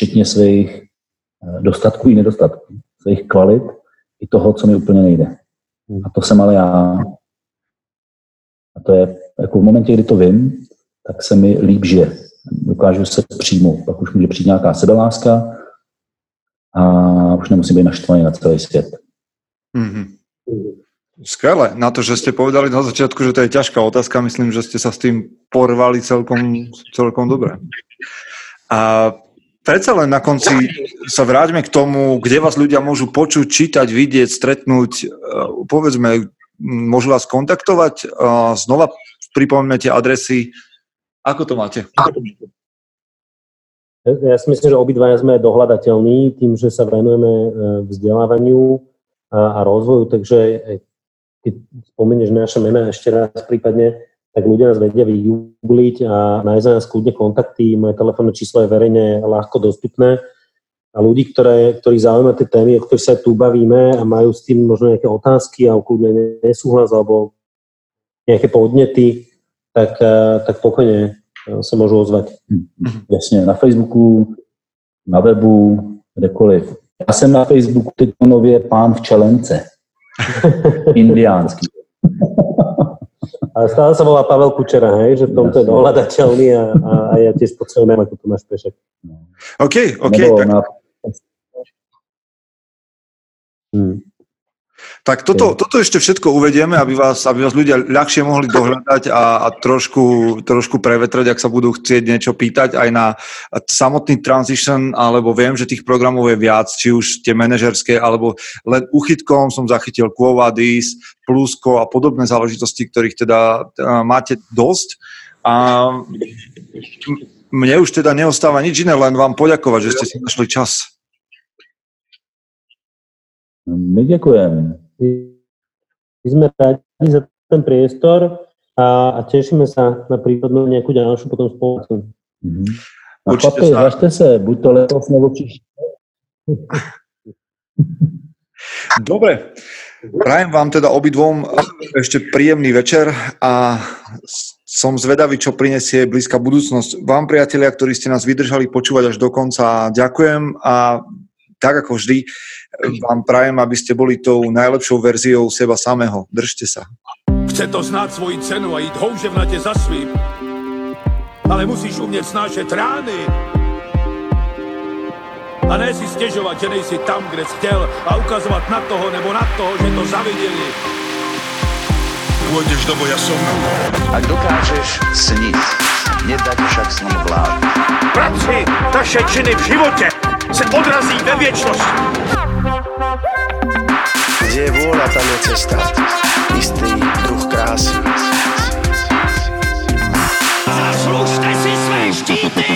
[SPEAKER 7] včetně svých eh, dostatků i nedostatků, svých kvalit i toho, co mi úplně nejde. A to jsem ale já. A to je, jako v momentě, kdy to vím, tak se mi líp žije dokážu se přijmout. Pak už může přijít nějaká sebeláska a už nemusím být naštvaný na celý svět.
[SPEAKER 5] Mm-hmm. Skvelé. Na to, že ste povedali na začiatku, že to je ťažká otázka, myslím, že ste sa s tým porvali celkom, celkom dobre. A predsa len na konci sa vráťme k tomu, kde vás ľudia môžu počuť, čítať, vidieť, stretnúť. Povedzme, môžu vás kontaktovať. Znova pripomeňme tie adresy ako to máte?
[SPEAKER 6] Ja si myslím, že obidvaja sme dohľadateľní tým, že sa venujeme e, vzdelávaniu a, a rozvoju, takže e, keď spomenieš naše mená ešte raz prípadne, tak ľudia nás vedia vyjúbliť a nájsť nás kľudne kontakty. Moje telefónne číslo je verejne ľahko dostupné. A ľudí, ktoré, ktorí zaujímajú tie témy, o ktorých sa tu bavíme a majú s tým možno nejaké otázky a kľudne nesúhlas alebo nejaké podnety, tak, eh, tak pokojně eh, se můžu ozvat.
[SPEAKER 7] Hm. Jasně, na Facebooku, na webu, kdekoliv. Já jsem na Facebooku teď nově pán v čelence. Indiánský.
[SPEAKER 6] Ale stále sa volá Pavel Kučera, hej? že v tomto je dohľadateľný a, a, a ja tiež potrebujem ako Tomáš Pešek.
[SPEAKER 5] OK, OK. tak... Na... Hmm. Tak toto, toto ešte všetko uvedieme, aby vás, aby vás ľudia ľahšie mohli dohľadať a, a trošku, trošku prevetrať, ak sa budú chcieť niečo pýtať aj na samotný transition, alebo viem, že tých programov je viac, či už tie manažerské, alebo len uchytkom som zachytil Quovadis, Plusko a podobné záležitosti, ktorých teda máte dosť. A mne už teda neostáva nič iné, len vám poďakovať, že ste si našli čas.
[SPEAKER 7] My ďakujeme.
[SPEAKER 6] My sme radi, za ten priestor a, a tešíme sa na prípadnú nejakú ďalšiu potom spoluprácu.
[SPEAKER 7] Mhm. A
[SPEAKER 5] Určite
[SPEAKER 7] chlapi,
[SPEAKER 5] sa-
[SPEAKER 7] važte se, buď to letos nebo.
[SPEAKER 5] Dobre, prajem vám teda obidvom ešte príjemný večer a som zvedavý, čo prinesie blízka budúcnosť. Vám, priatelia, ktorí ste nás vydržali počúvať až do konca, ďakujem a tak ako vždy vám prajem, aby ste boli tou najlepšou verziou seba samého. Držte sa.
[SPEAKER 2] Chce to znát svoji cenu a jít houževnatě za svým. Ale musíš umět snášet rány. A ne si stěžovat, že nejsi tam, kde jsi chtěl a ukazovat na toho nebo na toho, že to zaviděli. Pôjdeš do boja som.
[SPEAKER 4] Ak dokážeš sniť, nedať však sním vlád.
[SPEAKER 2] Práci, taše činy v životě se odrazí ve věčnosti.
[SPEAKER 8] Kde je vôľa, tam je cesta. Istý druh krásy. Zaslužte si své štíty!